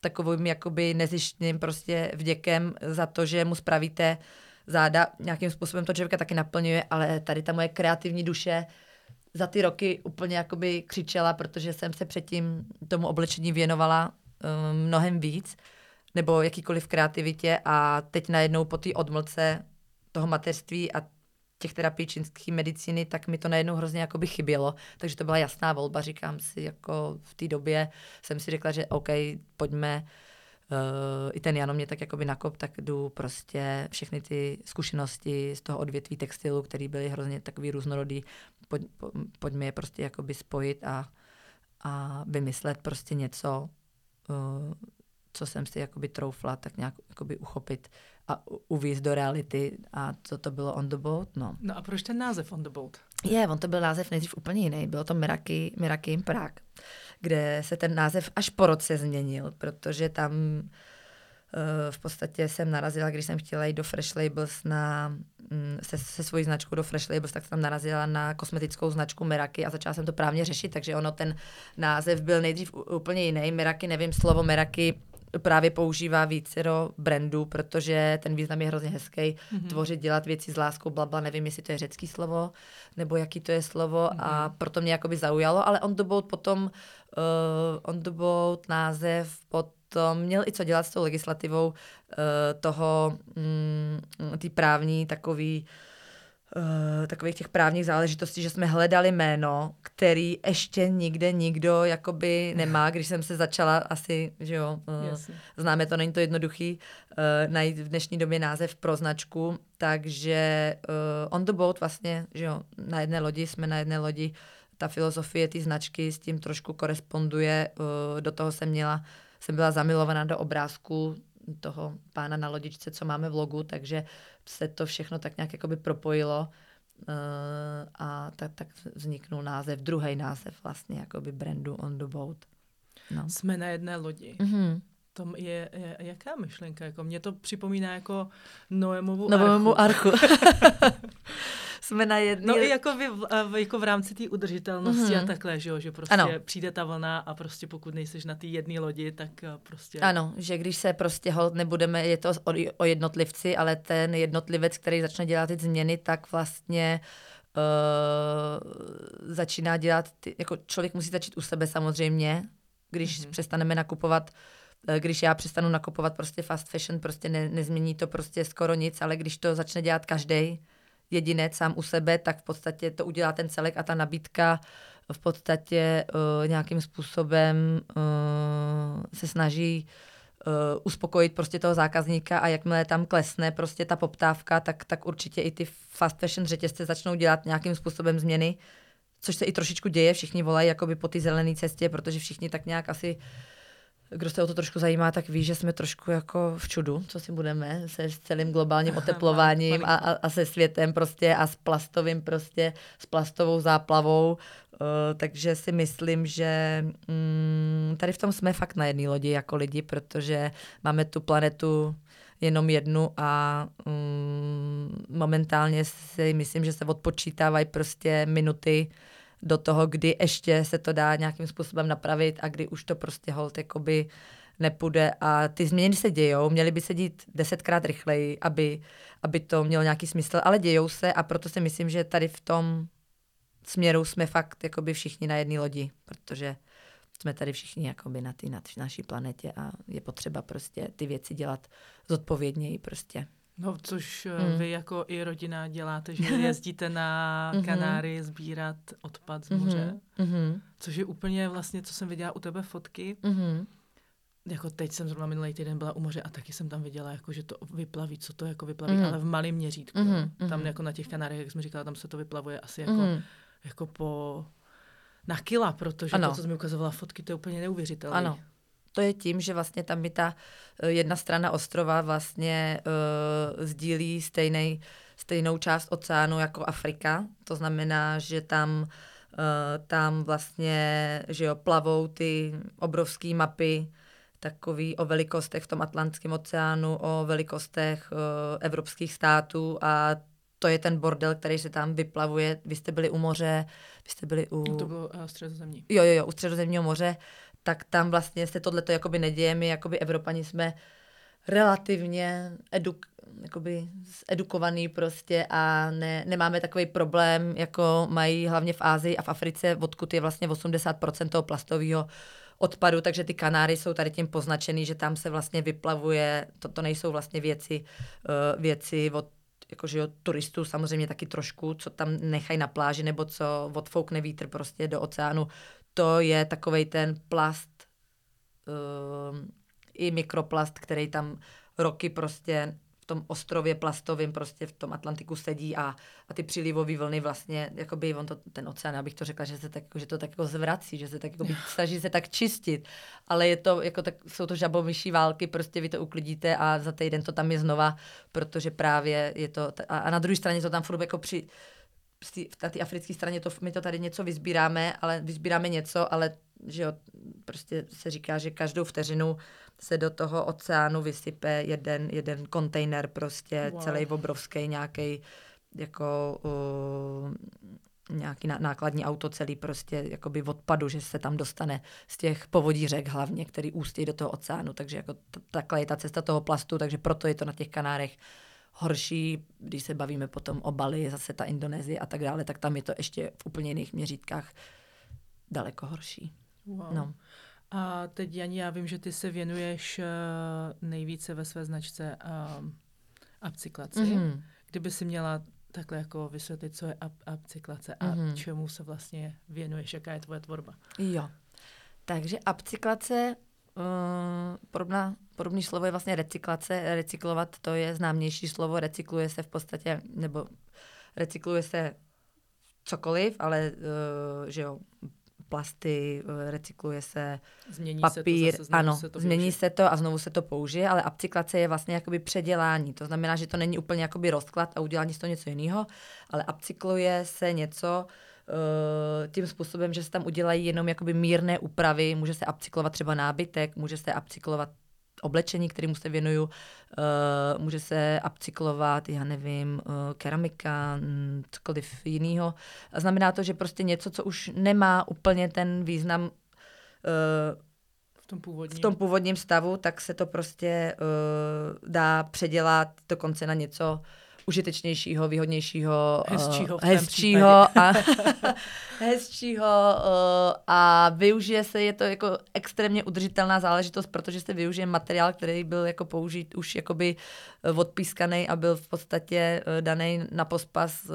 takovým jakoby nezištným prostě vděkem za to, že mu spravíte záda, nějakým způsobem to člověka taky naplňuje, ale tady ta moje kreativní duše za ty roky úplně jakoby křičela, protože jsem se předtím tomu oblečení věnovala um, mnohem víc, nebo jakýkoliv kreativitě a teď najednou po té odmlce toho mateřství a těch terapií čínské medicíny, tak mi to najednou hrozně jakoby chybělo. Takže to byla jasná volba, říkám si, jako v té době jsem si řekla, že OK, pojďme, uh, i ten Jano mě tak jakoby nakop, tak jdu prostě všechny ty zkušenosti z toho odvětví textilu, které byly hrozně takový různorodý, pojď, po, pojďme je prostě jakoby spojit a, a vymyslet prostě něco, uh, co jsem si jakoby troufla, tak nějak jakoby uchopit a uvízt do reality a to to bylo On the Boat, no. No a proč ten název On the Boat? Je, on to byl název nejdřív úplně jiný, bylo to Miraky, Miraky in Prague, kde se ten název až po roce změnil, protože tam uh, v podstatě jsem narazila, když jsem chtěla jít do Fresh Labels na, mm, se, se svojí značkou do Fresh Labels, tak jsem narazila na kosmetickou značku Meraky a začala jsem to právně řešit, takže ono ten název byl nejdřív úplně jiný. Meraky, nevím, slovo Meraky právě používá vícero brandů, protože ten význam je hrozně hezký. Mm-hmm. Tvořit, dělat věci s láskou, blabla, nevím, jestli to je řecký slovo, nebo jaký to je slovo mm-hmm. a mhm. proto mě jakoby zaujalo, ale on the boat potom, uh, on the boat název potom měl i co dělat s tou legislativou uh, toho, um, ty právní takový uh, uh, takových těch právních záležitostí, že jsme hledali jméno, který ještě nikde nikdo jakoby nemá, když jsem se začala asi, že jo, uh, známe to, není to jednoduchý, uh, najít v dnešní době název pro značku, takže uh, on the boat vlastně, že jo, na jedné lodi, jsme na jedné lodi, ta filozofie ty značky s tím trošku koresponduje, uh, do toho jsem měla, jsem byla zamilovaná do obrázku toho pána na lodičce, co máme v logu, takže se to všechno tak nějak jakoby propojilo uh, a tak, tak vzniknul název, druhý název vlastně jakoby brandu On the Boat. No. Jsme na jedné lodi. Mm-hmm. To je, je, jaká myšlenka? Jako, mě to připomíná jako Noémovu Noémovu archu. archu. jsme na jedné... No i jako, vy, jako v rámci té udržitelnosti mm-hmm. a takhle, že, jo, že prostě ano. přijde ta vlna a prostě pokud nejseš na té jedné lodi, tak eh, prostě... Ano, že když se prostě hold nebudeme, je to o, o jednotlivci, ale ten jednotlivec, který začne dělat ty změny, tak vlastně uh, začíná dělat, ty, jako člověk musí začít u sebe samozřejmě, když mm-hmm. přestaneme nakupovat eh, když já přestanu nakupovat prostě fast fashion, prostě ne, nezmění to prostě skoro nic, ale když to začne dělat každý, jedinec sám u sebe, tak v podstatě to udělá ten celek a ta nabídka v podstatě uh, nějakým způsobem uh, se snaží uh, uspokojit prostě toho zákazníka a jakmile tam klesne prostě ta poptávka, tak, tak určitě i ty fast fashion řetězce začnou dělat nějakým způsobem změny, což se i trošičku děje, všichni volají jakoby po ty zelené cestě, protože všichni tak nějak asi uh, kdo se o to trošku zajímá, tak ví, že jsme trošku jako v čudu, co si budeme se s celým globálním oteplováním a, a, a se světem prostě a s plastovým prostě, s plastovou záplavou. Uh, takže si myslím, že um, tady v tom jsme fakt na jedné lodi jako lidi, protože máme tu planetu jenom jednu a um, momentálně si myslím, že se odpočítávají prostě minuty, do toho, kdy ještě se to dá nějakým způsobem napravit a kdy už to prostě hold jakoby nepůjde a ty změny se dějou, měly by se dít desetkrát rychleji, aby, aby to mělo nějaký smysl, ale dějou se a proto si myslím, že tady v tom směru jsme fakt jakoby všichni na jedné lodi, protože jsme tady všichni jakoby na té na naší planetě a je potřeba prostě ty věci dělat zodpovědněji prostě. No, což hmm. vy jako i rodina děláte, že jezdíte na mhm. Kanáry sbírat odpad z moře, mm-hmm. což je úplně vlastně, co jsem viděla u tebe fotky, mm-hmm. jako teď jsem zrovna minulý týden byla u moře a taky jsem tam viděla, jako, že to vyplaví, co to jako vyplaví, mm-hmm. ale v malém měřítku. Mm-hmm. Tam jako na těch Kanárech, jak jsme říkala, tam se to vyplavuje asi jako, mm-hmm. jako po na kila, protože ano. to, co jsi mi ukazovala fotky, to je úplně neuvěřitelné. Ano, to je tím, že vlastně tam by ta eh, jedna strana ostrova vlastně uh, sdílí stejnej, stejnou část oceánu jako Afrika. To znamená, že tam tam vlastně, že jo, plavou ty obrovské mapy, takový o velikostech v tom Atlantském oceánu, o velikostech uh, evropských států a to je ten bordel, který se tam vyplavuje. Vy jste byli u moře, vy jste byli u... To bylo uh, středozemní. Jo, jo, jo, u středozemního moře, tak tam vlastně se tohleto jakoby neděje. My jakoby Evropani jsme relativně eduk, jakoby edukovaný prostě a ne, nemáme takový problém, jako mají hlavně v Ázii a v Africe, odkud je vlastně 80% toho plastového odpadu, takže ty Kanáry jsou tady tím poznačený, že tam se vlastně vyplavuje, to, to nejsou vlastně věci, uh, věci od jakože jo, turistů samozřejmě taky trošku, co tam nechají na pláži, nebo co odfoukne vítr prostě do oceánu. To je takovej ten plast, uh, i mikroplast, který tam roky prostě tom ostrově plastovým prostě v tom Atlantiku sedí a, a ty přílivové vlny vlastně, jakoby on to, ten oceán, abych to řekla, že se tak, že to tak jako zvrací, že se tak jako snaží se tak čistit, ale je to, jako tak, jsou to žabomyší války, prostě vy to uklidíte a za týden to tam je znova, protože právě je to, a, a na druhé straně to tam furt jako při, na té africké straně to, my to tady něco vyzbíráme, ale vyzbíráme něco, ale že jo, prostě se říká, že každou vteřinu se do toho oceánu vysype jeden, jeden kontejner prostě, wow. celý obrovský nějaký jako uh, nějaký nákladní auto celý prostě jakoby odpadu, že se tam dostane z těch povodí řek hlavně, který ústí do toho oceánu, takže jako t- takhle je ta cesta toho plastu, takže proto je to na těch Kanárech horší, když se bavíme potom o Bali, zase ta Indonésie a tak dále, tak tam je to ještě v úplně jiných měřítkách daleko horší. Wow. No. A teď, Jani, já vím, že ty se věnuješ uh, nejvíce ve své značce uh, upcyklaci. Mm-hmm. Kdyby si měla takhle jako vysvětlit, co je up, upcyklace a mm-hmm. čemu se vlastně věnuješ, jaká je tvoje tvorba. Jo. Takže upcyklace, uh, podobná, podobný slovo je vlastně recyklace. Recyklovat to je známější slovo, recykluje se v podstatě, nebo recykluje se cokoliv, ale uh, že jo, plasty, eh, recykluje se změní papír, se to, zase, ano, se to změní se to a znovu se to použije, ale upcyklace je vlastně jakoby předělání, to znamená, že to není úplně jakoby rozklad a udělání z toho něco jiného, ale upcykluje se něco uh, tím způsobem, že se tam udělají jenom jakoby mírné úpravy, může se upcyklovat třeba nábytek, může se upcyklovat oblečení, kterému se věnuju, uh, může se upcyklovat, já nevím, uh, keramika, mm, cokoliv jiného. Znamená to, že prostě něco, co už nemá úplně ten význam uh, v tom, původním. v tom původním stavu, tak se to prostě uh, dá předělat dokonce na něco užitečnějšího, výhodnějšího, hezčího, uh, hezčího, a, hezčího uh, a využije se, je to jako extrémně udržitelná záležitost, protože se využije materiál, který byl jako použít už jakoby eh, odpískaný a byl v podstatě uh, daný na pospas uh,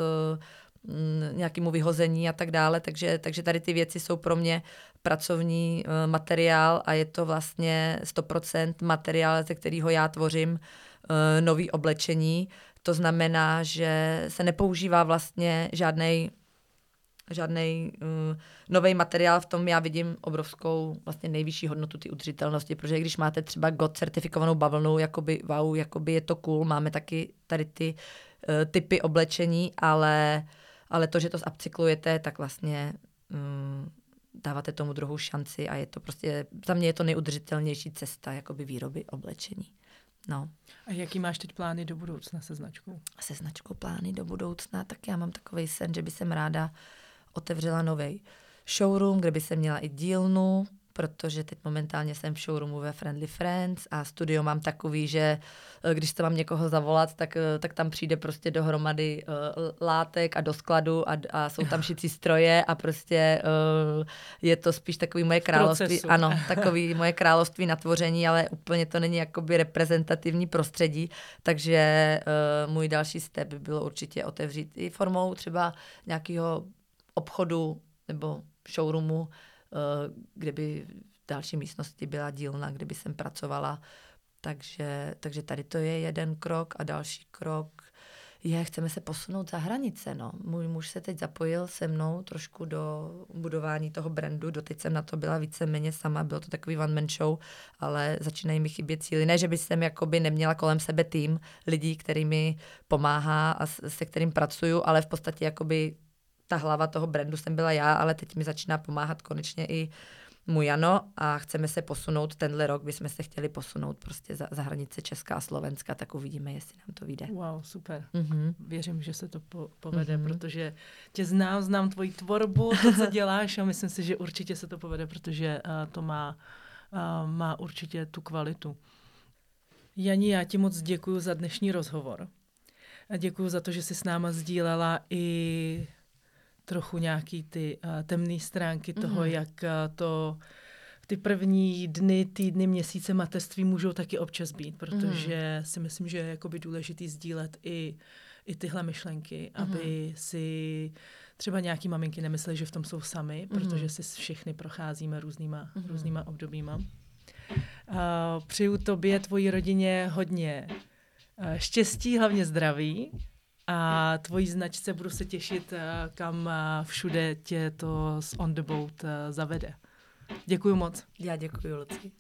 nějakému vyhození a tak dále, takže, takže tady ty věci jsou pro mě pracovní uh, materiál a je to vlastně 100% materiál, ze kterého já tvořím uh, nový oblečení, to znamená, že se nepoužívá vlastně žádný žádný uh, nový materiál, v tom já vidím obrovskou vlastně nejvyšší hodnotu ty udržitelnosti, protože když máte třeba GOT certifikovanou bavlnu, jakoby wow, jakoby je to cool, máme taky tady ty uh, typy oblečení, ale, ale to, že to upcyklujete, tak vlastně um, dáváte tomu druhou šanci a je to prostě, za mě je to nejudržitelnější cesta jakoby výroby oblečení. No. A jaký máš teď plány do budoucna se značkou? Se značkou plány do budoucna, tak já mám takový sen, že by jsem ráda otevřela nový showroom, kde by se měla i dílnu, protože teď momentálně jsem v showroomu ve Friendly Friends a studio mám takový, že eh, když se mám někoho zavolat, tak, eh, tak tam přijde prostě dohromady uh, látek a do skladu a, a jsou tam šicí stroje a prostě uh, je to spíš takový moje království. Procesu. Ano, takový moje království na tvoření, ale úplně to není jakoby reprezentativní prostředí, takže uh, můj další step by bylo určitě otevřít i formou třeba nějakého obchodu nebo showroomu, kde by v další místnosti byla dílna, kde by jsem pracovala. Takže, takže tady to je jeden krok a další krok je, chceme se posunout za hranice. No. Můj muž se teď zapojil se mnou trošku do budování toho brandu. Doteď jsem na to byla víceméně sama, bylo to takový one man show, ale začínají mi chybět cíly. Ne, že by jsem jakoby neměla kolem sebe tým lidí, který mi pomáhá a se kterým pracuju, ale v podstatě jakoby ta hlava toho brandu jsem byla já, ale teď mi začíná pomáhat konečně i můj Jano a chceme se posunout tenhle rok, bychom se chtěli posunout prostě za, za hranice Česká a Slovenska, tak uvidíme, jestli nám to vyjde. Wow, super. Mm-hmm. Věřím, že se to po, povede, mm-hmm. protože tě znám, znám tvoji tvorbu, to, co děláš a myslím si, že určitě se to povede, protože uh, to má, uh, má určitě tu kvalitu. Jani, já ti moc děkuji za dnešní rozhovor. A děkuji za to, že jsi s náma sdílela i trochu nějaký ty uh, temné stránky mm-hmm. toho, jak uh, to ty první dny, týdny, měsíce mateřství můžou taky občas být, protože mm. si myslím, že je jakoby důležitý sdílet i, i tyhle myšlenky, mm. aby si třeba nějaký maminky nemysleli, že v tom jsou sami, mm. protože si všechny procházíme různýma, mm. různýma obdobíma. Uh, přeju tobě, tvojí rodině hodně uh, štěstí, hlavně zdraví a tvojí značce budu se těšit, uh, kam uh, všude tě to z On The Boat uh, zavede. Děkuji moc. Já děkuji, Luci.